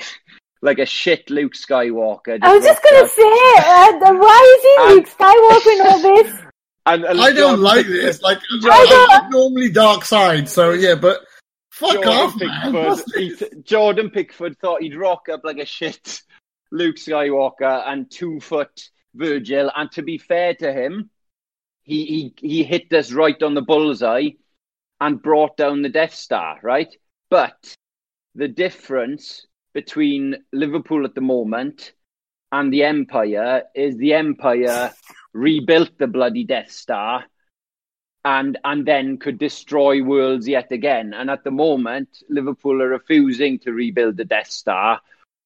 like a shit Luke Skywalker. I was just gonna up. say, uh, why is he and, Luke Skywalker in all this? And, and I don't like this. Like I'm normally dark side, so yeah, but fuck Jordan off, Pickford, he, Jordan Pickford thought he'd rock up like a shit Luke Skywalker and two foot Virgil. And to be fair to him, he, he, he hit us right on the bullseye and brought down the Death Star, right? But the difference between Liverpool at the moment and the Empire is the Empire rebuilt the bloody Death Star and and then could destroy worlds yet again. And at the moment, Liverpool are refusing to rebuild the Death Star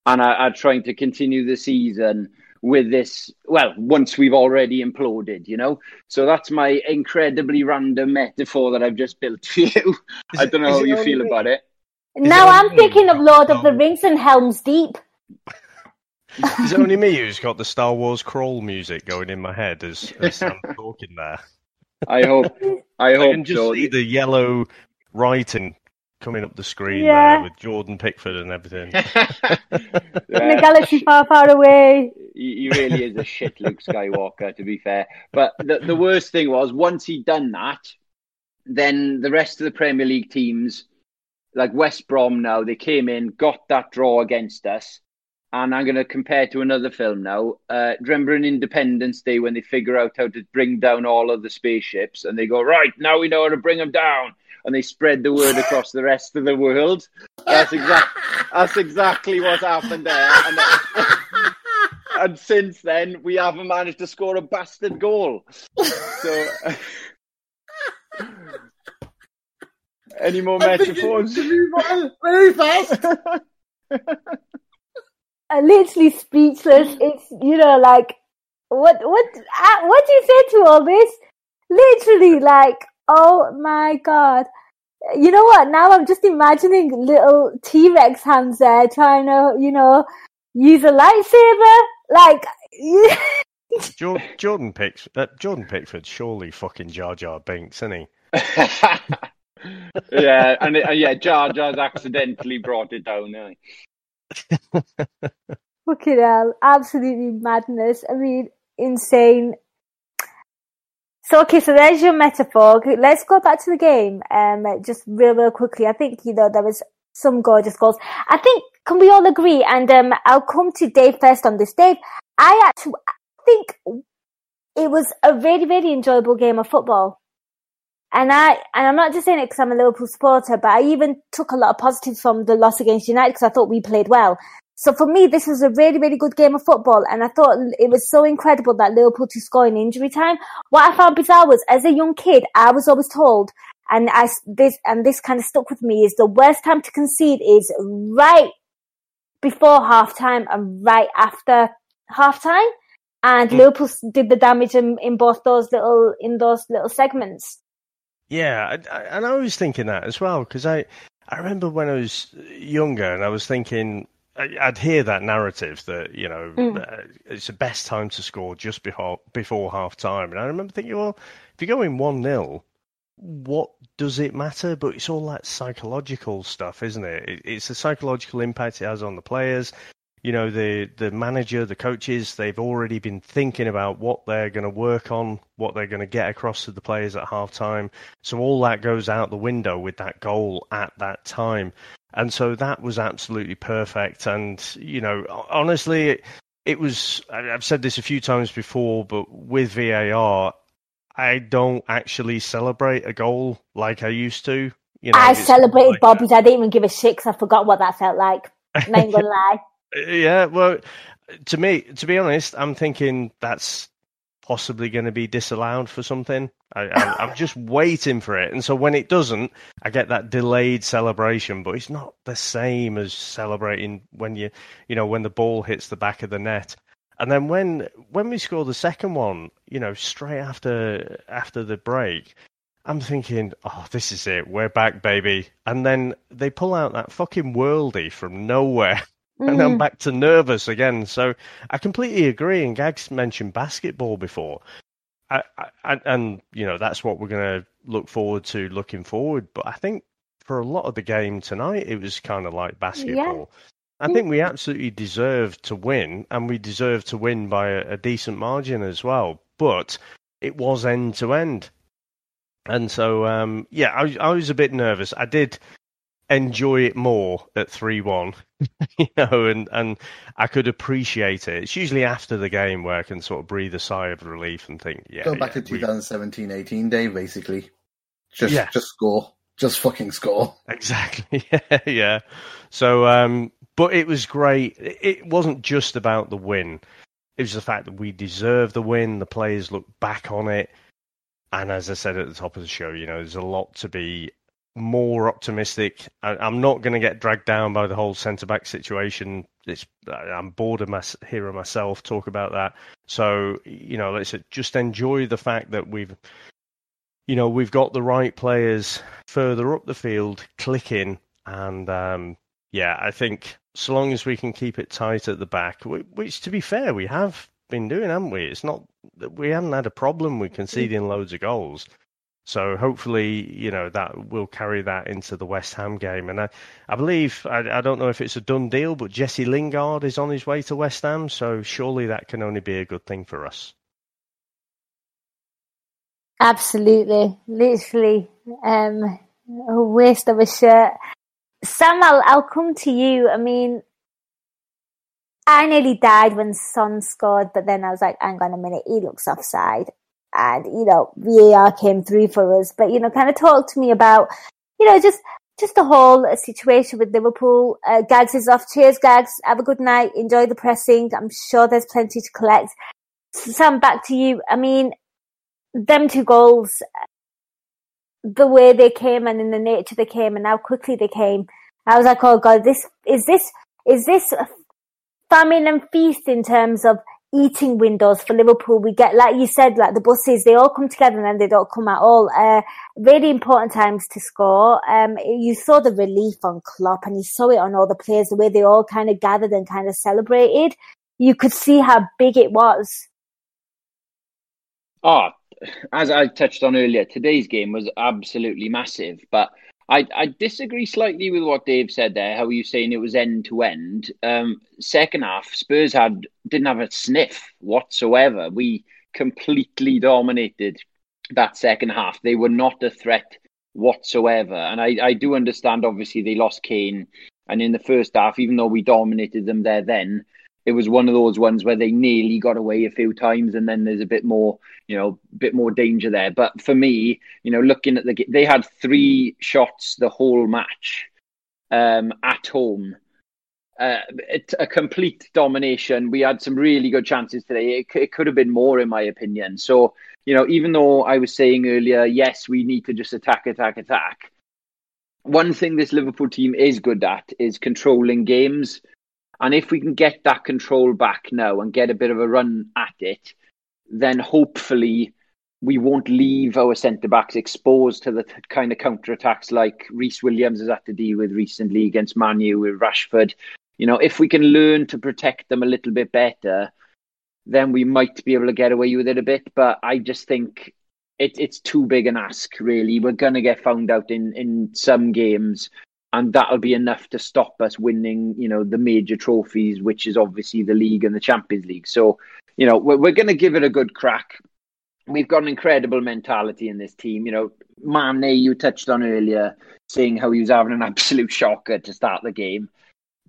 and are, are trying to continue the season with this well once we've already imploded you know? So that's my incredibly random metaphor that i've just built for you. I don't know how you feel about it. Now i'm thinking of lord of the rings and helm's deep. Is it only me who's got the star wars crawl music going in my head as, as i'm talking there? I hope i hope I can just so. see the yellow writing coming up the screen yeah. with Jordan Pickford and everything. yeah. In a galaxy far, far away. He, he, really is a shit Luke Skywalker, to be fair. But the, the worst thing was, once he'd done that, then the rest of the Premier League teams, like West Brom now, they came in, got that draw against us. And I'm going to compare to another film now. Uh, remember in Independence Day when they figure out how to bring down all of the spaceships and they go, right, now we know how to bring them down and they spread the word across the rest of the world. That's exactly that's exactly what happened there. And, and, since then, we haven't managed to score a bastard goal. So, any more metaphors? Very fast. I'm literally speechless. It's you know like what what uh, what do you say to all this? Literally like Oh my god. You know what? Now I'm just imagining little T Rex hands there trying to, you know, use a lightsaber. Like, Jordan Picks uh, Jordan Pickford surely fucking Jar Jar Binks, isn't he? yeah, and uh, yeah, Jar Jar's accidentally brought it down. Yeah. Fucking hell, absolutely madness. I mean, insane. So okay, so there's your metaphor. Let's go back to the game. Um, just real, real quickly. I think you know there was some gorgeous goals. I think can we all agree? And um, I'll come to Dave first on this. Dave, I actually think it was a very, very enjoyable game of football. And I, and I'm not just saying it because I'm a Liverpool supporter, but I even took a lot of positives from the loss against United because I thought we played well. So for me, this was a really, really good game of football. And I thought it was so incredible that Liverpool to score in injury time. What I found bizarre was as a young kid, I was always told, and I, this, and this kind of stuck with me is the worst time to concede is right before half time and right after half time. And mm. Liverpool did the damage in, in both those little, in those little segments. Yeah. I, I, and I was thinking that as well because I, I remember when I was younger and I was thinking, I'd hear that narrative that you know mm. uh, it's the best time to score just before before half time, and I remember thinking, well, if you're going one 0 what does it matter? But it's all that psychological stuff, isn't it? it? It's the psychological impact it has on the players. You know, the the manager, the coaches, they've already been thinking about what they're going to work on, what they're going to get across to the players at half time. So all that goes out the window with that goal at that time. And so that was absolutely perfect. And, you know, honestly, it, it was, I've said this a few times before, but with VAR, I don't actually celebrate a goal like I used to. You know, I celebrated like Bobby's. I didn't even give a shit because I forgot what that felt like. I ain't gonna lie. Yeah, well, to me, to be honest, I'm thinking that's possibly going to be disallowed for something. I, am just waiting for it, and so when it doesn't, I get that delayed celebration. But it's not the same as celebrating when you, you know, when the ball hits the back of the net. And then when when we score the second one, you know, straight after after the break, I'm thinking, oh, this is it, we're back, baby. And then they pull out that fucking worldie from nowhere. Mm. And I'm mm. back to nervous again. So I completely agree. And Gags mentioned basketball before. I, I, and you know that's what we're going to look forward to looking forward. But I think for a lot of the game tonight, it was kind of like basketball. Yeah. I think we absolutely deserved to win, and we deserved to win by a, a decent margin as well. But it was end to end, and so um, yeah, I, I was a bit nervous. I did enjoy it more at three one, you know, and and I could appreciate it. It's usually after the game where I can sort of breathe a sigh of relief and think, yeah. Go back yeah, to 2017-18, Dave. Basically, just yeah. just score, just fucking score. Exactly. yeah, yeah. So, um, but it was great. It wasn't just about the win. It was the fact that we deserved the win. The players look back on it. And as I said at the top of the show, you know, there's a lot to be more optimistic. I, am not going to get dragged down by the whole centre back situation. It's, I'm bored of my, hearing myself talk about that. So you know, let's just enjoy the fact that we've, you know, we've got the right players further up the field clicking, and um, yeah, I think so long as we can keep it tight at the back, which to be fair, we have been doing, haven't we? It's not that we haven't had a problem with conceding loads of goals. So hopefully, you know, that will carry that into the West Ham game. And I, I believe, I, I don't know if it's a done deal, but Jesse Lingard is on his way to West Ham. So surely that can only be a good thing for us. Absolutely. Literally, um, a waste of a shirt. Sam, I'll, I'll come to you. I mean, I nearly died when Son scored, but then I was like, hang on a minute, he looks offside and you know VAR came through for us. But you know, kind of talk to me about you know just just the whole situation with Liverpool. Uh, Gags is off. Cheers, Gags. Have a good night. Enjoy the pressing. I'm sure there's plenty to collect. Sam, back to you. I mean, them two goals, the way they came and in the nature they came and how quickly they came. I was like, oh god, this is this is this famine and feast in terms of eating windows for Liverpool. We get, like you said, like the buses, they all come together and then they don't come at all. Uh, really important times to score. Um, you saw the relief on Klopp and you saw it on all the players, the way they all kind of gathered and kind of celebrated. You could see how big it was. Oh, as I touched on earlier, today's game was absolutely massive, but I, I disagree slightly with what Dave said there. How are you saying it was end to end? Um, second half, Spurs had didn't have a sniff whatsoever. We completely dominated that second half. They were not a threat whatsoever. And I, I do understand. Obviously, they lost Kane, and in the first half, even though we dominated them there, then it was one of those ones where they nearly got away a few times, and then there's a bit more, you know, bit more danger there. But for me, you know, looking at the they had three shots the whole match um, at home. Uh, it, a complete domination. We had some really good chances today. It, it could have been more, in my opinion. So, you know, even though I was saying earlier, yes, we need to just attack, attack, attack. One thing this Liverpool team is good at is controlling games and if we can get that control back now and get a bit of a run at it, then hopefully we won't leave our centre backs exposed to the t- kind of counter attacks like Rhys Williams has had to deal with recently against Man U with Rashford. You know, if we can learn to protect them a little bit better, then we might be able to get away with it a bit. But I just think it, it's too big an ask, really. We're going to get found out in, in some games and that'll be enough to stop us winning, you know, the major trophies, which is obviously the league and the Champions League. So, you know, we're, we're going to give it a good crack. We've got an incredible mentality in this team. You know, Mane, you touched on earlier, saying how he was having an absolute shocker to start the game,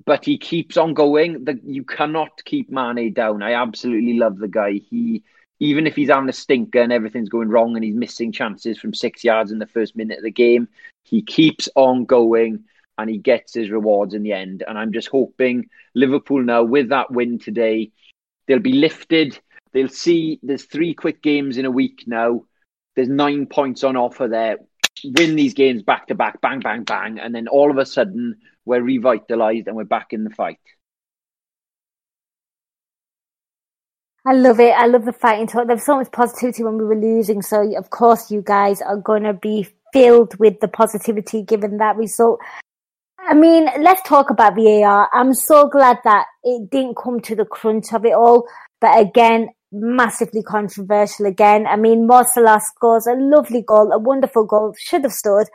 but he keeps on going. The, you cannot keep Mane down. I absolutely love the guy. He even if he's having a stinker and everything's going wrong and he's missing chances from six yards in the first minute of the game, he keeps on going and he gets his rewards in the end. And I'm just hoping Liverpool now, with that win today, they'll be lifted. They'll see there's three quick games in a week now. There's nine points on offer there. Win these games back to back, bang, bang, bang. And then all of a sudden, we're revitalized and we're back in the fight. I love it. I love the fighting talk. There was so much positivity when we were losing. So, of course, you guys are going to be filled with the positivity given that result. I mean, let's talk about VAR. I'm so glad that it didn't come to the crunch of it all. But again, massively controversial again. I mean, Salah scores a lovely goal, a wonderful goal, should have stood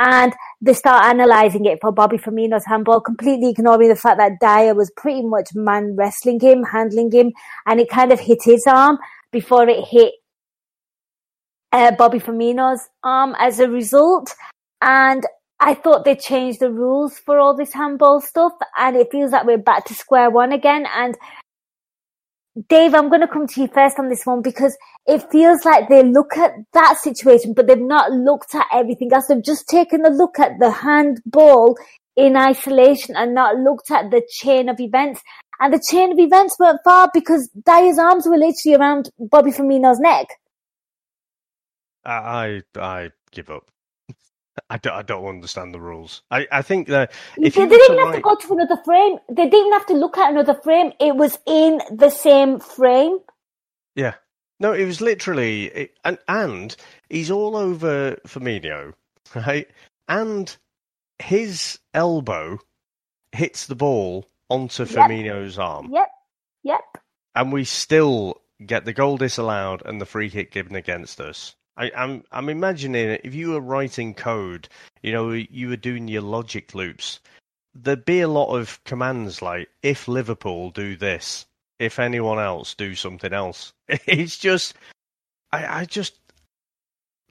and they start analysing it for Bobby Firmino's handball, completely ignoring the fact that Dier was pretty much man wrestling him, handling him, and it kind of hit his arm before it hit uh, Bobby Firmino's arm as a result. And I thought they changed the rules for all this handball stuff, and it feels like we're back to square one again. And Dave, I'm going to come to you first on this one because it feels like they look at that situation, but they've not looked at everything else. They've just taken a look at the handball in isolation and not looked at the chain of events. And the chain of events weren't far because Dier's arms were literally around Bobby Firmino's neck. I I give up. I don't, I don't understand the rules. I, I think that if they, they didn't have to go to another frame. They didn't have to look at another frame. It was in the same frame. Yeah. No, it was literally, it, and and he's all over Firmino, right? And his elbow hits the ball onto yep. Firmino's arm. Yep. Yep. And we still get the goal disallowed and the free kick given against us. I, am I'm, I'm imagining if you were writing code, you know, you were doing your logic loops. There'd be a lot of commands like if Liverpool do this, if anyone else do something else. It's just, I, I just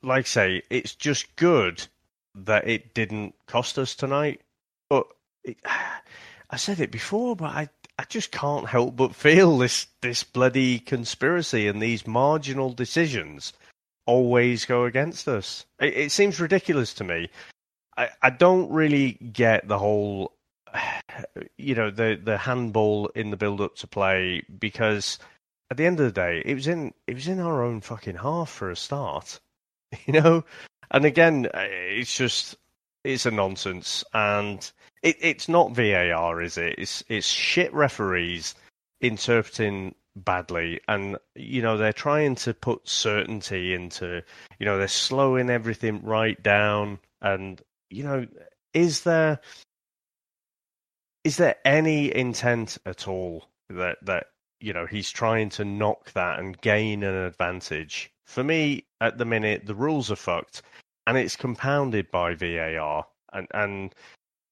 like say it's just good that it didn't cost us tonight. But it, I said it before, but I I just can't help but feel this this bloody conspiracy and these marginal decisions always go against us. It, it seems ridiculous to me. I, I don't really get the whole, you know, the the handball in the build up to play because at the end of the day, it was in it was in our own fucking half for a start, you know. And again, eh, it's just it's a nonsense, and it, it's not VAR, is it? It's it's shit referees interpreting badly. And you know they're trying to put certainty into you know they're slowing everything right down. And you know is there is there any intent at all that that you know he's trying to knock that and gain an advantage? For me at the minute the rules are fucked and it's compounded by VAR and and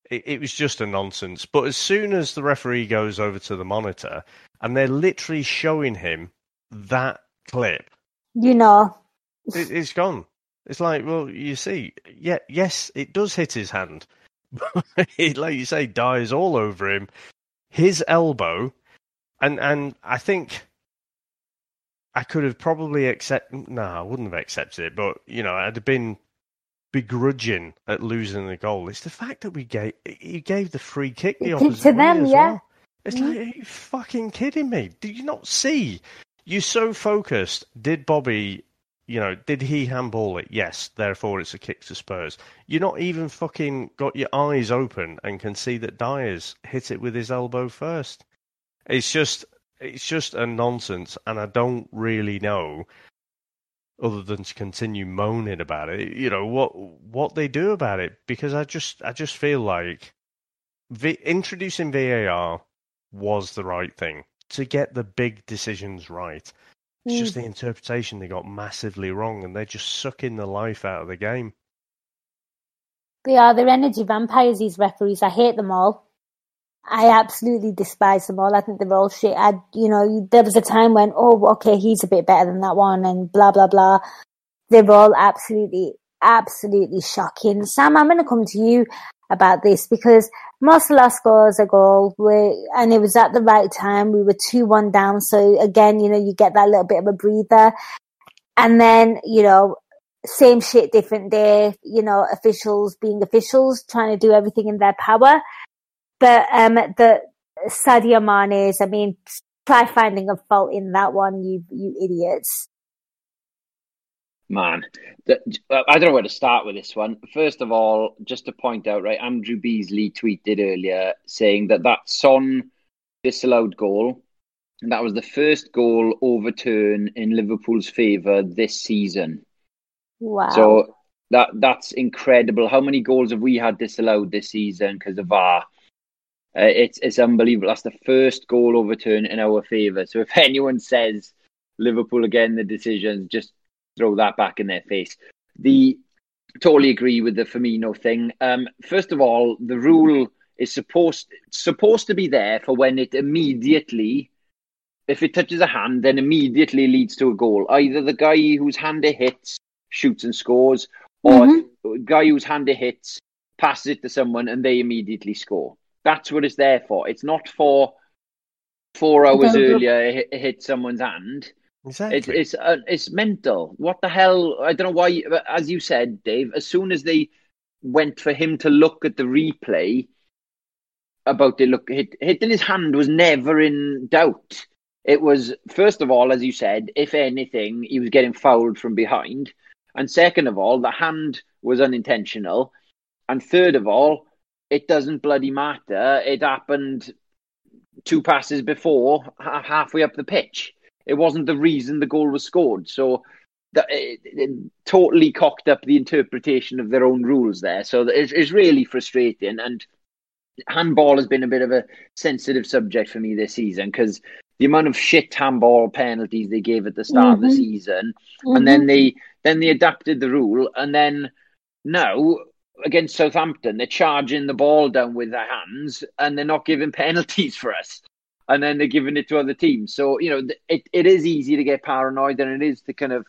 it, it was just a nonsense but as soon as the referee goes over to the monitor and they're literally showing him that clip. You know, it, it's gone. It's like, well, you see, yeah, yes, it does hit his hand. like you say, Dier's all over him. His elbow and and I think I could have probably accept. No, I wouldn't have accepted it, but you know, I'd have been begrudging at losing the goal. It's the fact that we gave he gave the free kick the opposite to them, yeah. Well. It's like, are you fucking kidding me? Did you not see? You're so focused. Did Bobby, you know, did he handball it? Yes. Therefore, it's a kick to Spurs. You're not even fucking got your eyes open and can see that Dier's hit it with his elbow first. It's just, it's just a nonsense, and I don't really know other than to continue moaning about it, you know what what they do about it because I just I just feel like v- introducing VAR was the right thing to get the big decisions right. It's mm. just the interpretation they got massively wrong, and they're just sucking the life out of the game. They are. They're energy vampires. These referees. I hate them all. I absolutely despise them all. I think they're all shit. I, you know, there was a time when, oh, okay, he's a bit better than that one, and blah blah blah. They're all absolutely, absolutely shocking. Sam, I'm going to come to you about this because Marcelo scores a goal, and it was at the right time. We were two one down, so again, you know, you get that little bit of a breather, and then you know, same shit, different day. You know, officials being officials, trying to do everything in their power. But um, the Sadio Mane's, I mean, try finding a fault in that one, you you idiots. Man, I don't know where to start with this one. First of all, just to point out, right, Andrew Beasley tweeted earlier saying that that Son disallowed goal, and that was the first goal overturn in Liverpool's favour this season. Wow! So that that's incredible. How many goals have we had disallowed this season because of VAR? Uh, it's it's unbelievable. That's the first goal overturn in our favour. So if anyone says Liverpool again the decisions, just throw that back in their face. The totally agree with the Firmino thing. Um, first of all, the rule is supposed supposed to be there for when it immediately, if it touches a hand, then immediately leads to a goal. Either the guy whose hand it hits shoots and scores, or mm-hmm. the guy whose hand it hits passes it to someone and they immediately score. That's what it's there for. It's not for four hours earlier it hit someone's hand. Exactly. It's it's, uh, it's mental. What the hell? I don't know why. As you said, Dave, as soon as they went for him to look at the replay about it, look hit, hitting his hand was never in doubt. It was first of all, as you said, if anything, he was getting fouled from behind, and second of all, the hand was unintentional, and third of all, it doesn't bloody matter. It happened two passes before, halfway up the pitch. It wasn't the reason the goal was scored. So that it, it totally cocked up the interpretation of their own rules there. So it's, it's really frustrating. And handball has been a bit of a sensitive subject for me this season because the amount of shit handball penalties they gave at the start mm-hmm. of the mm-hmm. season, mm-hmm. and then they then they adapted the rule, and then now against Southampton, they're charging the ball down with their hands, and they're not giving penalties for us and then they're giving it to other teams. So you know, it, it is easy to get paranoid, and it is the kind of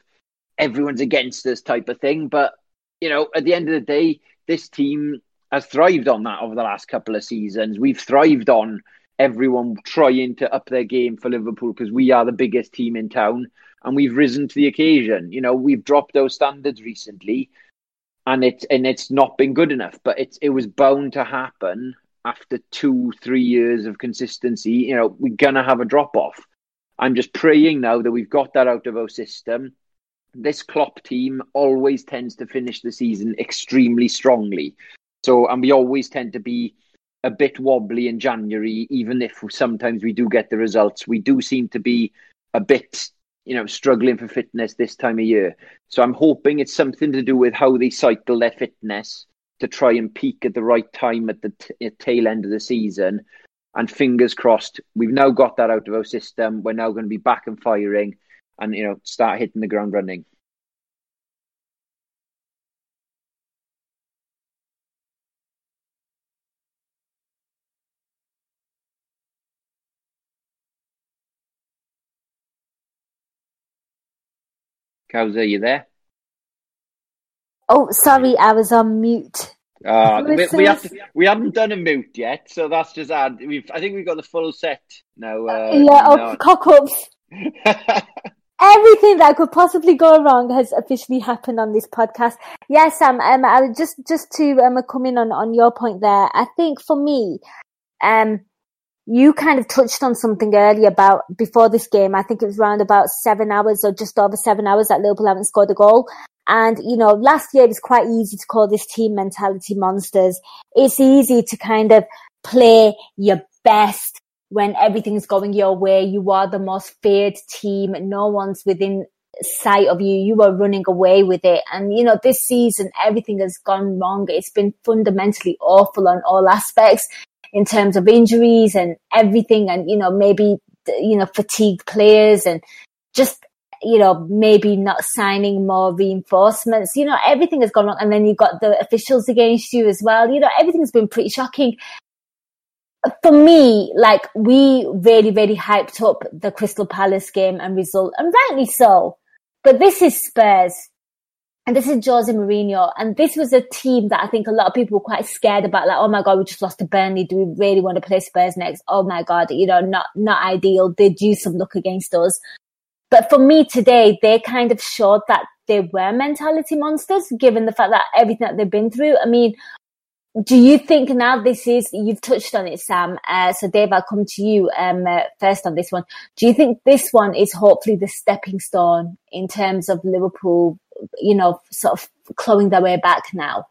everyone's against us type of thing. But you know, at the end of the day, this team has thrived on that over the last couple of seasons. We've thrived on everyone trying to up their game for Liverpool because we are the biggest team in town, and we've risen to the occasion. You know, we've dropped those standards recently. And it's and it's not been good enough, but it's it was bound to happen after two, three years of consistency, you know, we're gonna have a drop off. I'm just praying now that we've got that out of our system. This Klopp team always tends to finish the season extremely strongly. So, and we always tend to be a bit wobbly in January, even if sometimes we do get the results. We do seem to be a bit, you know, struggling for fitness this time of year. So I'm hoping it's something to do with how they cycle their fitness to try and peak at the right time at the t- tail end of the season. And fingers crossed, we've now got that out of our system. We're now going to be back and firing, and you know, start hitting the ground running. Cows, are you there? Oh, sorry, I was on mute. Uh, we, we, have to, we haven't done a mute yet, so that's just add. We've I think we've got the full set now. Uh, yeah, of cock ups. Everything that could possibly go wrong has officially happened on this podcast. Yes, Sam. Um, I just just to um come in on on your point there. I think for me, um, you kind of touched on something earlier about before this game. I think it was around about seven hours or just over seven hours that Liverpool haven't scored a goal. And, you know, last year it was quite easy to call this team mentality monsters. It's easy to kind of play your best when everything's going your way. You are the most feared team. No one's within sight of you. You are running away with it. And, you know, this season, everything has gone wrong. It's been fundamentally awful on all aspects in terms of injuries and everything. And, you know, maybe, you know, fatigued players and just you know, maybe not signing more reinforcements. You know, everything has gone wrong. And then you've got the officials against you as well. You know, everything's been pretty shocking. For me, like, we really, really hyped up the Crystal Palace game and result, and rightly so. But this is Spurs. And this is Jose Mourinho. And this was a team that I think a lot of people were quite scared about. Like, oh my God, we just lost to Burnley. Do we really want to play Spurs next? Oh my God, you know, not, not ideal. They do some luck against us. But for me today, they kind of showed that they were mentality monsters, given the fact that everything that they've been through. I mean, do you think now this is you've touched on it, Sam? Uh, so, Dave, I'll come to you um, uh, first on this one. Do you think this one is hopefully the stepping stone in terms of Liverpool, you know, sort of clawing their way back now?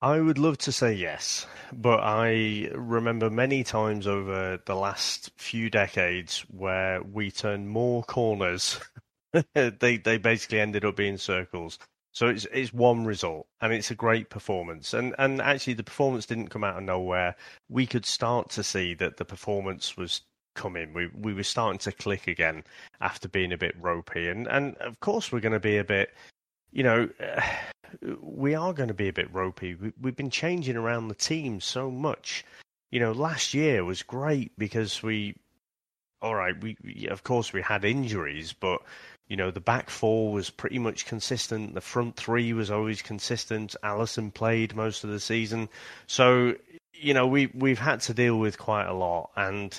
I would love to say yes, but I remember many times over the last few decades where we turned more corners. they they basically ended up being circles. So it's it's one result, and it's a great performance. And and actually, the performance didn't come out of nowhere. We could start to see that the performance was coming. We we were starting to click again after being a bit ropey, and and of course we're going to be a bit you know, we are going to be a bit ropey. We, we've been changing around the team so much. You know, last year was great because we, all right, we of course we had injuries, but you know the back four was pretty much consistent. The front three was always consistent. Alisson played most of the season, so you know we we've had to deal with quite a lot. And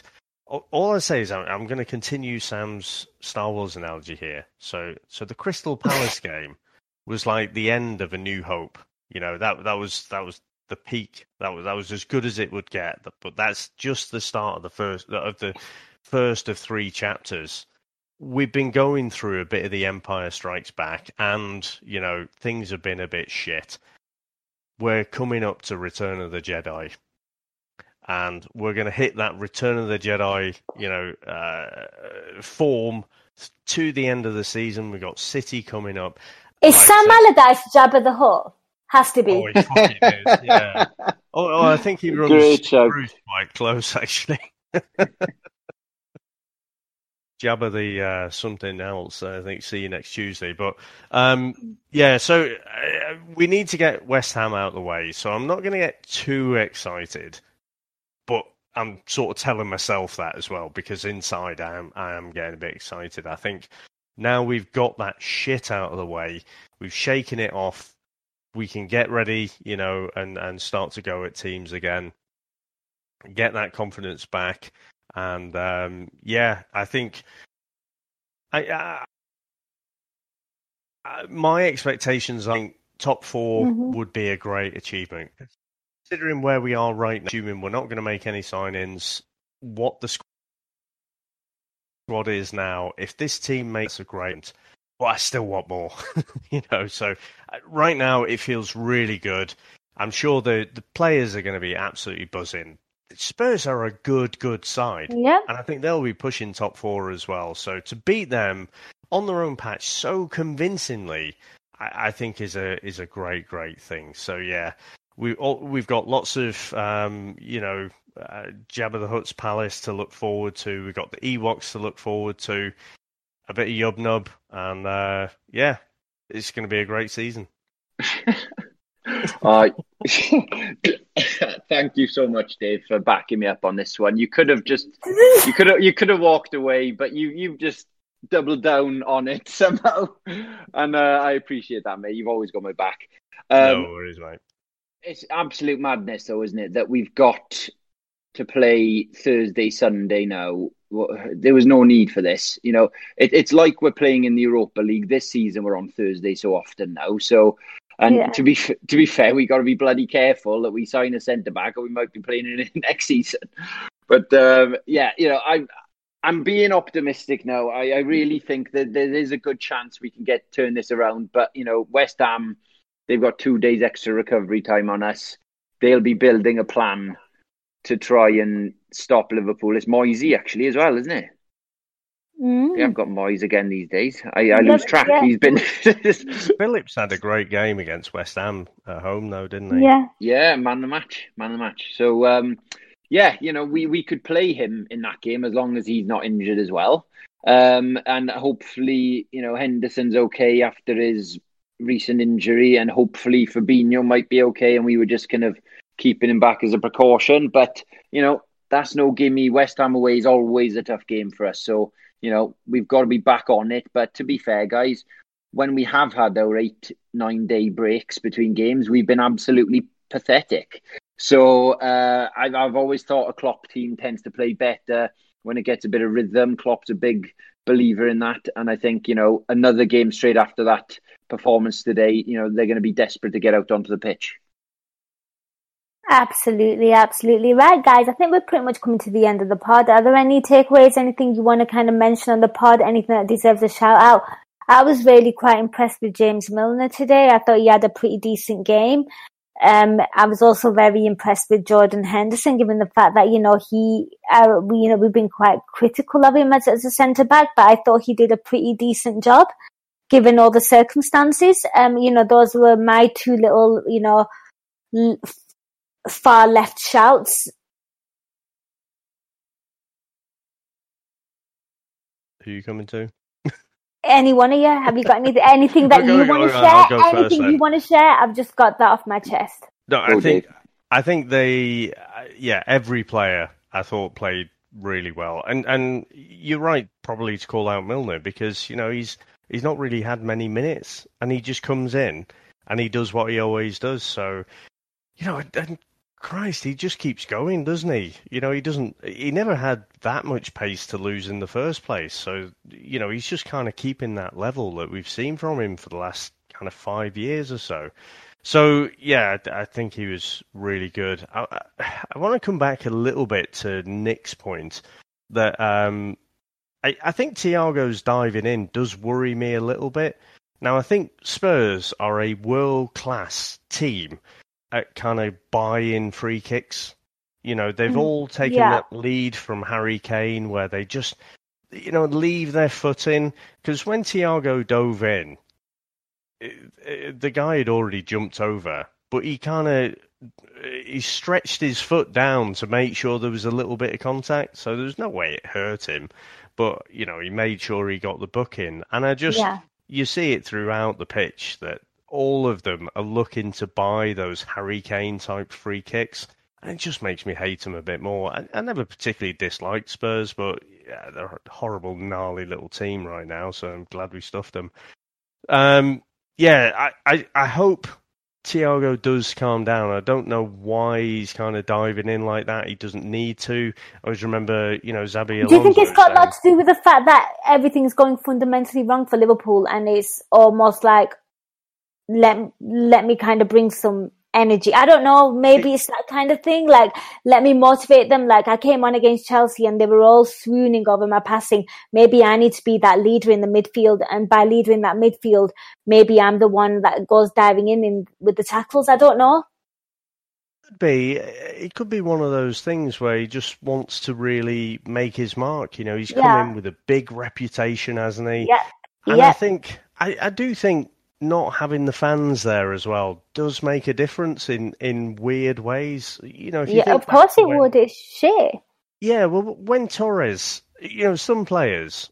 all I say is I'm, I'm going to continue Sam's Star Wars analogy here. So so the Crystal Palace game was like the end of A New Hope. You know that that was that was the peak. That was that was as good as it would get. But that's just the start of the first of the first of three chapters. We've been going through a bit of the Empire Strikes Back, and you know things have been a bit shit. We're coming up to Return of the Jedi, and we're going to hit that Return of the Jedi, you know, uh, form to the end of the season. We've got City coming up, is like Sam Allardyce Jabba the Hutt? Has to be. Oh, is, yeah. oh, oh, I think he runs Bruce quite close, actually. Jabba the uh, something else. I think see you next Tuesday. But um, yeah, so uh, we need to get West Ham out of the way. So I'm not going to get too excited, but I'm sort of telling myself that as well because inside I am I am getting a bit excited. I think now we've got that shit out of the way, we've shaken it off. We can get ready, you know, and and start to go at teams again. Get that confidence back, and um, yeah, I think I. Uh, uh my expectations, I think top 4 mm-hmm. would be a great achievement. Considering where we are right now, assuming we're not going to make any sign-ins, what the squad is now, if this team makes a great, well, I still want more. you know, so uh, right now it feels really good. I'm sure the the players are going to be absolutely buzzing. Spurs are a good, good side. Yeah. And I think they'll be pushing top four as well. So to beat them on their own patch so convincingly, I, I think is a is a great, great thing. So yeah, we all, we've got lots of um, you know uh, Jabba the Hutt's palace to look forward to. We've got the Ewoks to look forward to. A bit of Yub Nub, and uh, yeah, it's going to be a great season. uh, thank you so much, Dave, for backing me up on this one. You could have just, you could have, you could have walked away, but you, you've just doubled down on it somehow, and uh, I appreciate that, mate. You've always got my back. Um, no worries, mate. It's absolute madness, though, isn't it? That we've got to play Thursday, Sunday now. There was no need for this. You know, it, it's like we're playing in the Europa League this season. We're on Thursday so often now. So, and yeah. to be to be fair, we got to be bloody careful that we sign a centre back, or we might be playing in it next season. But um, yeah, you know, I'm I'm being optimistic now. I, I really think that there is a good chance we can get turn this around. But you know, West Ham, they've got two days extra recovery time on us. They'll be building a plan to try and stop Liverpool. It's Moisey actually as well, isn't it? Mm. We have got Moyes again these days. I, I lose track. Yeah. He's been. Phillips had a great game against West Ham at home, though, didn't he? Yeah. Yeah, man the match, man the match. So, um, yeah, you know, we, we could play him in that game as long as he's not injured as well. Um, and hopefully, you know, Henderson's okay after his recent injury, and hopefully Fabinho might be okay, and we were just kind of keeping him back as a precaution. But you know, that's no gimme. West Ham away is always a tough game for us, so you know we've got to be back on it. But to be fair, guys, when we have had our eight nine day breaks between games, we've been absolutely pathetic. So uh, I've, I've always thought a Klopp team tends to play better when it gets a bit of rhythm. Klopp's a big believer in that, and I think you know another game straight after that performance today, you know they're going to be desperate to get out onto the pitch. Absolutely, absolutely right, guys. I think we're pretty much coming to the end of the pod. Are there any takeaways? Anything you want to kind of mention on the pod? Anything that deserves a shout out? I was really quite impressed with James Milner today. I thought he had a pretty decent game. Um, I was also very impressed with Jordan Henderson, given the fact that you know he, uh, we, you know, we've been quite critical of him as, as a centre back, but I thought he did a pretty decent job, given all the circumstances. Um, you know, those were my two little, you know, l- far left shouts. Who are you coming to? Any one of you? Have you got anything, anything that you want to share? Anything you want to share? I've just got that off my chest. No, I think I think they, uh, yeah, every player I thought played really well, and and you're right, probably to call out Milner because you know he's he's not really had many minutes, and he just comes in and he does what he always does. So, you know, and Christ, he just keeps going, doesn't he? You know, he doesn't. He never had that much pace to lose in the first place. So, you know, he's just kind of keeping that level that we've seen from him for the last kind of five years or so. So, yeah, I think he was really good. I, I want to come back a little bit to Nick's point that um, I, think Thiago's diving in does worry me a little bit. Now, I think Spurs are a world class team at kind of buy-in free kicks. You know, they've mm, all taken yeah. that lead from Harry Kane, where they just, you know, leave their foot in. Because when Thiago dove in, it, it, the guy had already jumped over, but he kind of he stretched his foot down to make sure there was a little bit of contact. So there's no way it hurt him, but you know, he made sure he got the book in. And I just, yeah. you see it throughout the pitch that all of them are looking to buy those Harry Kane type free kicks. And it just makes me hate them a bit more. I, I never particularly disliked Spurs, but yeah, they're a horrible, gnarly little team right now. So I'm glad we stuffed them. Um, yeah, I, I, I hope Thiago does calm down. I don't know why he's kind of diving in like that. He doesn't need to. I always remember, you know, Xabi. Do you think it's got a lot to do with the fact that everything's going fundamentally wrong for Liverpool, and it's almost like let let me kind of bring some energy. I don't know, maybe it's that kind of thing. Like, let me motivate them. Like, I came on against Chelsea and they were all swooning over my passing. Maybe I need to be that leader in the midfield. And by leader in that midfield, maybe I'm the one that goes diving in, in with the tackles. I don't know. Could be. Eh, it could be one of those things where he just wants to really make his mark. You know, he's come yeah. in with a big reputation, hasn't he? Yeah. And yeah. I think, I, I do think not having the fans there as well does make a difference in, in weird ways. You know, yeah, of course it when, would. It's shit. Yeah, well, when Torres, you know, some players,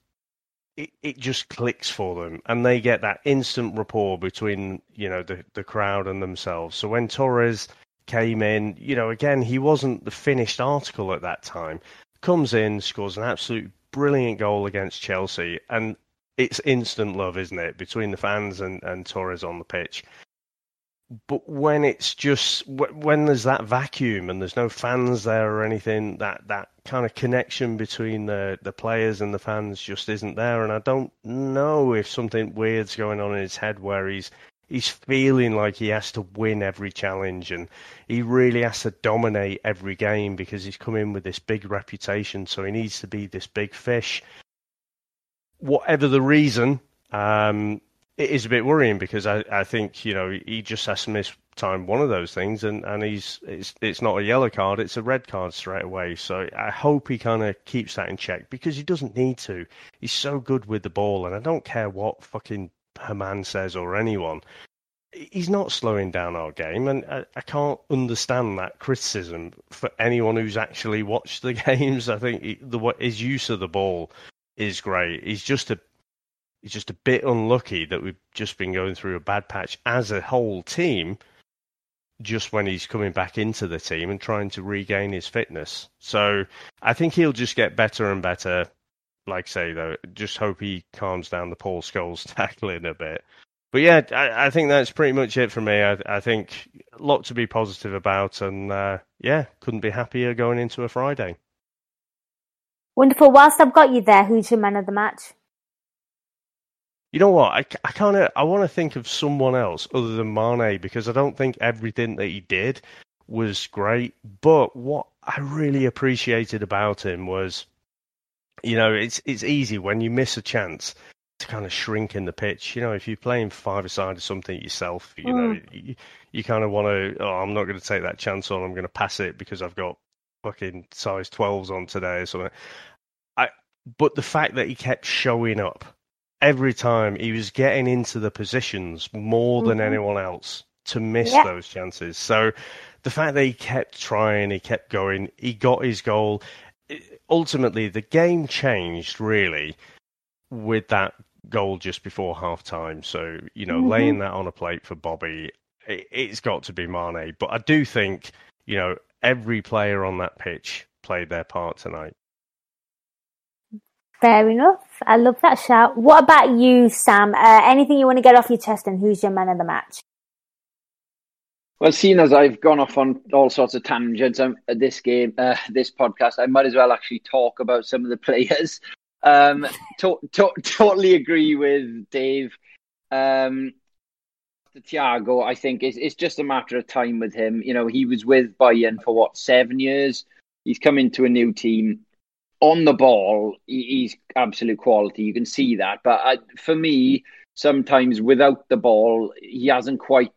it, it just clicks for them, and they get that instant rapport between you know the the crowd and themselves. So when Torres came in, you know, again, he wasn't the finished article at that time. Comes in, scores an absolute brilliant goal against Chelsea, and it's instant love, isn't it, between the fans and, and Torres on the pitch. But when it's just when there's that vacuum and there's no fans there or anything, that, that kind of connection between the, the players and the fans just isn't there. And I don't know if something weird's going on in his head where he's he's feeling like he has to win every challenge and he really has to dominate every game because he's come in with this big reputation. So he needs to be this big fish. Whatever the reason, um, it is a bit worrying because I, I think you know he just has to miss time one of those things and, and he's it's it's not a yellow card it's a red card straight away. So I hope he kind of keeps that in check because he doesn't need to. He's so good with the ball and I don't care what fucking Hamann says or anyone, he's not slowing down our game, and I, I, can't understand that criticism for anyone who's actually watched the games. I think he, the his use of the ball is great. He's just a he's just a bit unlucky that we've just been going through a bad patch as a whole team. Just when he's coming back into the team and trying to regain his fitness, so I think he'll just get better and better like say though, just hope he calms down the Paul Scholes tackling a bit. But yeah, I, I, think that's pretty much it for me. I, I think a lot to be positive about, and uh, yeah, couldn't be happier going into a Friday. Wonderful. Whilst I've got you there, who's your man of the match? You know what? I, I kind of I want to think of someone else other than Mane because I don't think everything that he did was great. But what I really appreciated about him was you know, it's it's easy when you miss a chance to kind of shrink in the pitch. You know, if you're playing five aside or something yourself, you mm. know, you, you kind of want to. Oh, I'm not going to take that chance on. I'm going to pass it because I've got fucking size 12s on today or something. I, but the fact that he kept showing up every time, he was getting into the positions more than mm-hmm. anyone else to miss yeah. those chances. So the fact that he kept trying, he kept going, he got his goal ultimately the game changed really with that goal just before half time. So, you know, mm-hmm. laying that on a plate for Bobby, it, has got to be Mane. But I do think, you know, every player on that pitch played their part tonight. Fair enough. I love that shout. What about you, Sam? Uh, anything you want to get off your chest and who's your man of the match? Well, seeing as I've gone off on all sorts of tangents um, this game, uh, this podcast, I might as well actually talk about some of the players. Um, to- to- totally agree with Dave. Um, Thiago, I think it's, it's just a matter of time with him. You know, he was with Bayern for what seven years. He's coming to a new team. On the ball, he's absolute quality. You can see that. But uh, for me, sometimes without the ball, he hasn't quite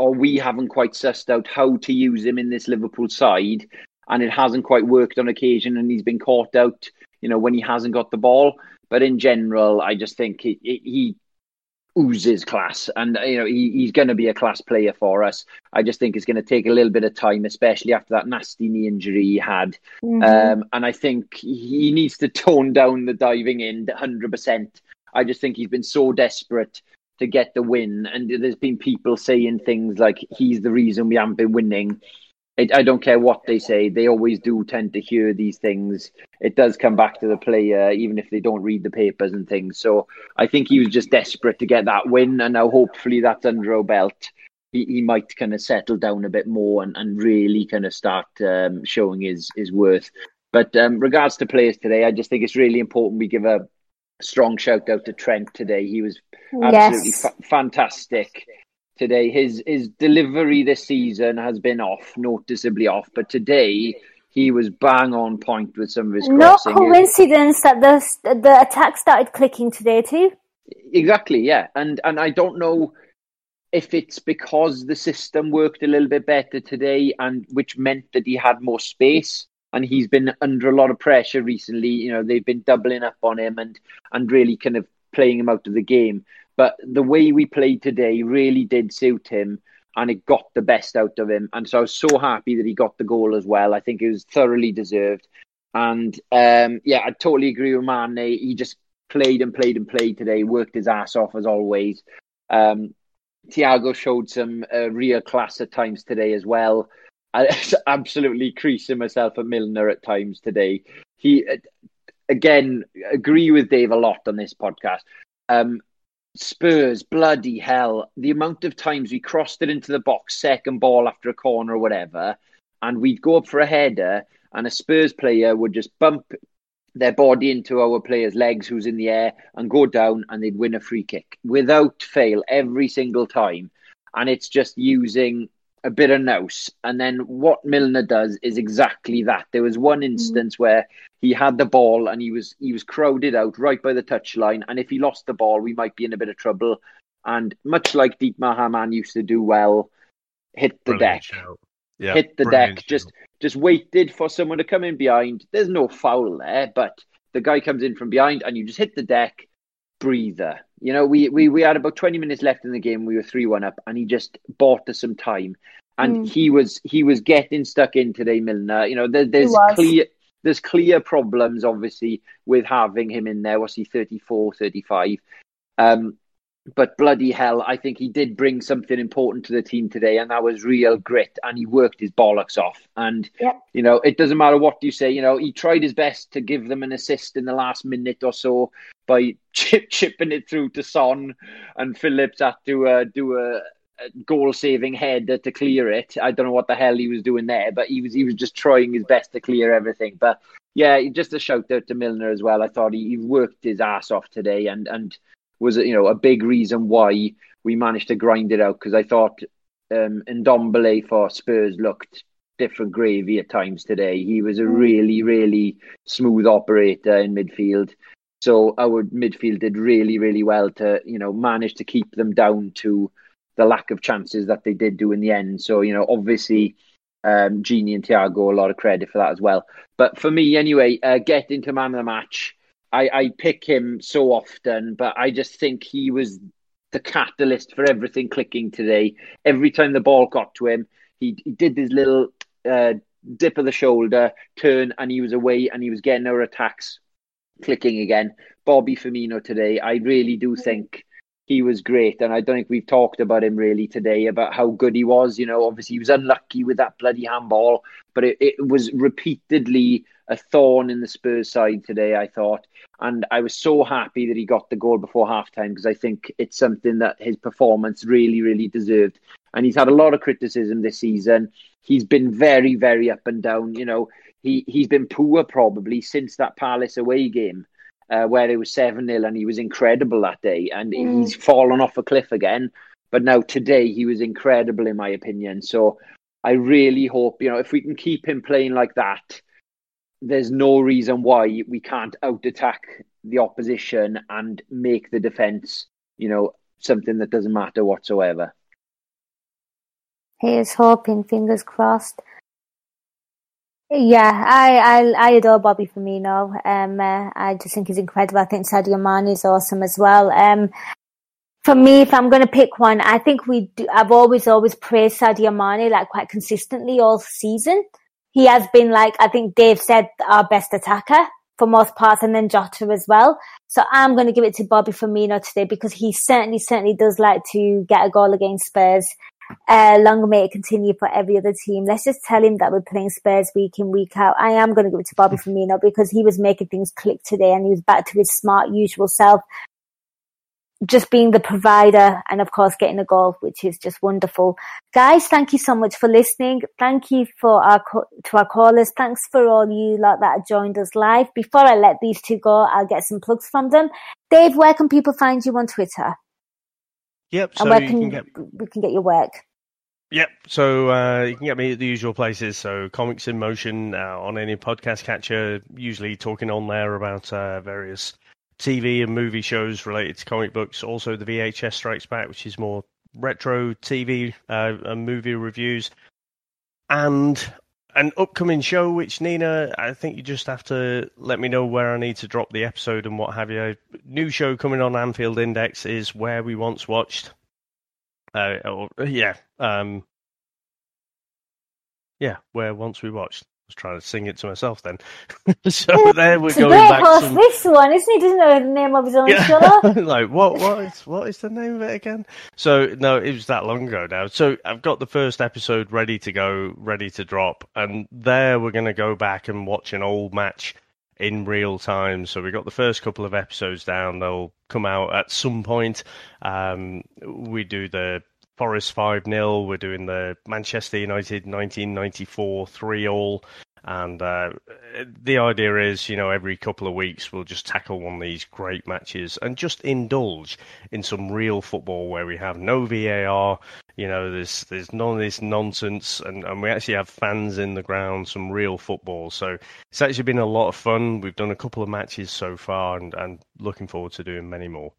or we haven't quite sussed out how to use him in this Liverpool side, and it hasn't quite worked on occasion, and he's been caught out, you know, when he hasn't got the ball. But in general, I just think he, he oozes class, and you know he, he's going to be a class player for us. I just think it's going to take a little bit of time, especially after that nasty knee injury he had. Mm-hmm. Um, and I think he needs to tone down the diving in, hundred percent. I just think he's been so desperate to get the win. And there's been people saying things like he's the reason we haven't been winning. It, I don't care what they say; they always do tend to hear these things. It does come back to the player, even if they don't read the papers and things. So I think he was just desperate to get that win, and now hopefully that's under our belt. He, he might kind of settle down a bit more and, and really kind of start um, showing his his worth. But um, regards to players today, I just think it's really important we give a strong shout out to Trent today. He was absolutely yes. fa- fantastic today. His his delivery this season has been off, noticeably off, but today he was bang on point with some of his no coincidence that the the attack started clicking today too. Exactly, yeah, and and I don't know if it's because the system worked a little bit better today, and which meant that he had more space and he's been under a lot of pressure recently. You know, they've been doubling up on him and and really kind of playing him out of the game. But the way we played today really did suit him and it got the best out of him. And so I was so happy that he got the goal as well. I think it was thoroughly deserved. And um, yeah, I totally agree with Mane. He just played and played and played today, worked his ass off as always. Um, Thiago showed some uh, real class at times today as well. I absolutely creasing myself at Milner at times today. He again, agree with Dave a lot on this podcast. Um, Spurs, bloody hell. The amount of times we crossed it into the box, second ball after a corner or whatever, and we'd go up for a header, and a Spurs player would just bump their body into our player's legs who's in the air and go down, and they'd win a free kick without fail every single time. And it's just using a bit of nous. And then what Milner does is exactly that. There was one mm-hmm. instance mm-hmm. where he had the ball and he was he was crowded out right by the touchline. And if he lost the ball, we might be in a bit of trouble. And much like Dietmar Hamann used to do well, hit the Brilliant deck. Yeah, hit the deck. Show. Just just waited for someone to come in behind. There's no foul there, but the guy comes in from behind and you just hit the deck breather. You know, we, we, we had about 20 minutes left in the game. We were 3 1 up, and he just bought us some time. And mm. he was he was getting stuck in today, Milner. You know, there, there's clear there's clear problems, obviously, with having him in there. Was he 34, 35? Um, but bloody hell, I think he did bring something important to the team today, and that was real grit. And he worked his bollocks off. And yep. you know, it doesn't matter what you say. You know, he tried his best to give them an assist in the last minute or so by chip, chipping it through to Son, and Phillips had to uh, do a, a goal-saving header to clear it. I don't know what the hell he was doing there, but he was he was just trying his best to clear everything. But yeah, just a shout out to Milner as well. I thought he, he worked his ass off today, and and was you know a big reason why we managed to grind it out because I thought um, Ndombele for Spurs looked different gravy at times today. He was a mm. really really smooth operator in midfield. So our midfield did really really well to you know manage to keep them down to the lack of chances that they did do in the end. So you know obviously um, Gini and Thiago a lot of credit for that as well. But for me anyway, uh, getting to man of the match. I, I pick him so often, but I just think he was the catalyst for everything clicking today. Every time the ball got to him, he, he did his little uh, dip of the shoulder, turn, and he was away and he was getting our attacks clicking again. Bobby Firmino today, I really do think he was great. And I don't think we've talked about him really today about how good he was. You know, obviously he was unlucky with that bloody handball, but it, it was repeatedly a thorn in the Spurs side today, I thought. And I was so happy that he got the goal before halftime because I think it's something that his performance really, really deserved. And he's had a lot of criticism this season. He's been very, very up and down. You know, he, he's been poor probably since that Palace away game. Uh, where it was 7 0 and he was incredible that day. And mm. he's fallen off a cliff again. But now today he was incredible, in my opinion. So I really hope, you know, if we can keep him playing like that, there's no reason why we can't out attack the opposition and make the defense, you know, something that doesn't matter whatsoever. Here's hoping, fingers crossed. Yeah, I, I, I adore Bobby Firmino. Um, uh, I just think he's incredible. I think Sadio Mane is awesome as well. Um, for me, if I'm going to pick one, I think we do, I've always, always praised Sadio Mane like quite consistently all season he has been like, I think Dave said, our best attacker for most parts and then Jota as well. So I'm going to give it to Bobby Firmino today because he certainly, certainly does like to get a goal against Spurs. Uh, long may it continue for every other team. Let's just tell him that we're playing Spurs week in, week out. I am going to give it to Bobby Firmino because he was making things click today and he was back to his smart, usual self just being the provider and of course getting a goal, which is just wonderful. Guys, thank you so much for listening. Thank you for our, to our callers. Thanks for all you lot that joined us live. Before I let these two go, I'll get some plugs from them. Dave, where can people find you on Twitter? Yep. So and where can, can get... we can get your work? Yep. So uh, you can get me at the usual places. So Comics in Motion uh, on any podcast catcher, usually talking on there about uh, various TV and movie shows related to comic books. Also, the VHS Strikes Back, which is more retro TV uh, and movie reviews, and an upcoming show. Which Nina, I think you just have to let me know where I need to drop the episode and what have you. New show coming on Anfield Index is where we once watched. Uh, or, yeah, um, yeah, where once we watched was trying to sing it to myself then. so there we're going back. Host, some... This one, isn't he? Doesn't know the name of his own yeah. show. like what? What is what is the name of it again? So no, it was that long ago now. So I've got the first episode ready to go, ready to drop, and there we're going to go back and watch an old match in real time. So we got the first couple of episodes down. They'll come out at some point. Um, we do the Forest 5 0. We're doing the Manchester United 1994 3 all. And uh, the idea is, you know, every couple of weeks we'll just tackle one of these great matches and just indulge in some real football where we have no VAR. You know, there's there's none of this nonsense, and, and we actually have fans in the ground, some real football. So it's actually been a lot of fun. We've done a couple of matches so far, and, and looking forward to doing many more.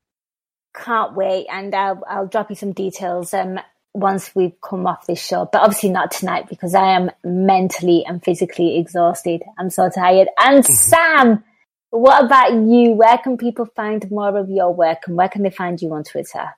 Can't wait, and I'll I'll drop you some details um, once we've come off this show, but obviously not tonight because I am mentally and physically exhausted. I'm so tired. And mm-hmm. Sam, what about you? Where can people find more of your work and where can they find you on Twitter?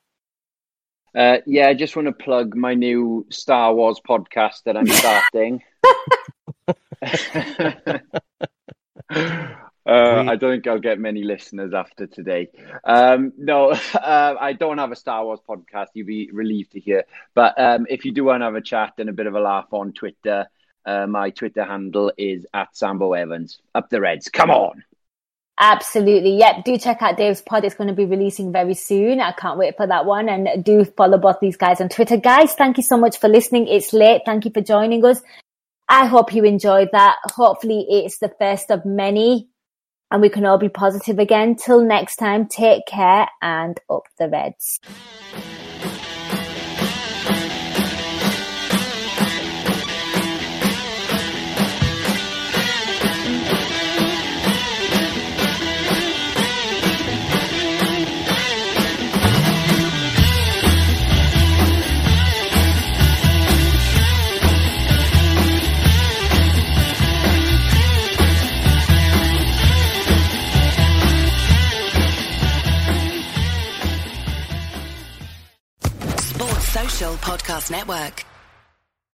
Uh, yeah, I just want to plug my new Star Wars podcast that I'm starting. Uh, I don't think I'll get many listeners after today. Um, no, uh, I don't have a Star Wars podcast. You'd be relieved to hear. But um, if you do want to have a chat and a bit of a laugh on Twitter, uh, my Twitter handle is at Sambo Evans. Up the Reds. Come on. Absolutely. Yep. Do check out Dave's pod. It's going to be releasing very soon. I can't wait for that one. And do follow both these guys on Twitter. Guys, thank you so much for listening. It's late. Thank you for joining us. I hope you enjoyed that. Hopefully it's the first of many and we can all be positive again. Till next time, take care and up the Reds. Podcast Network.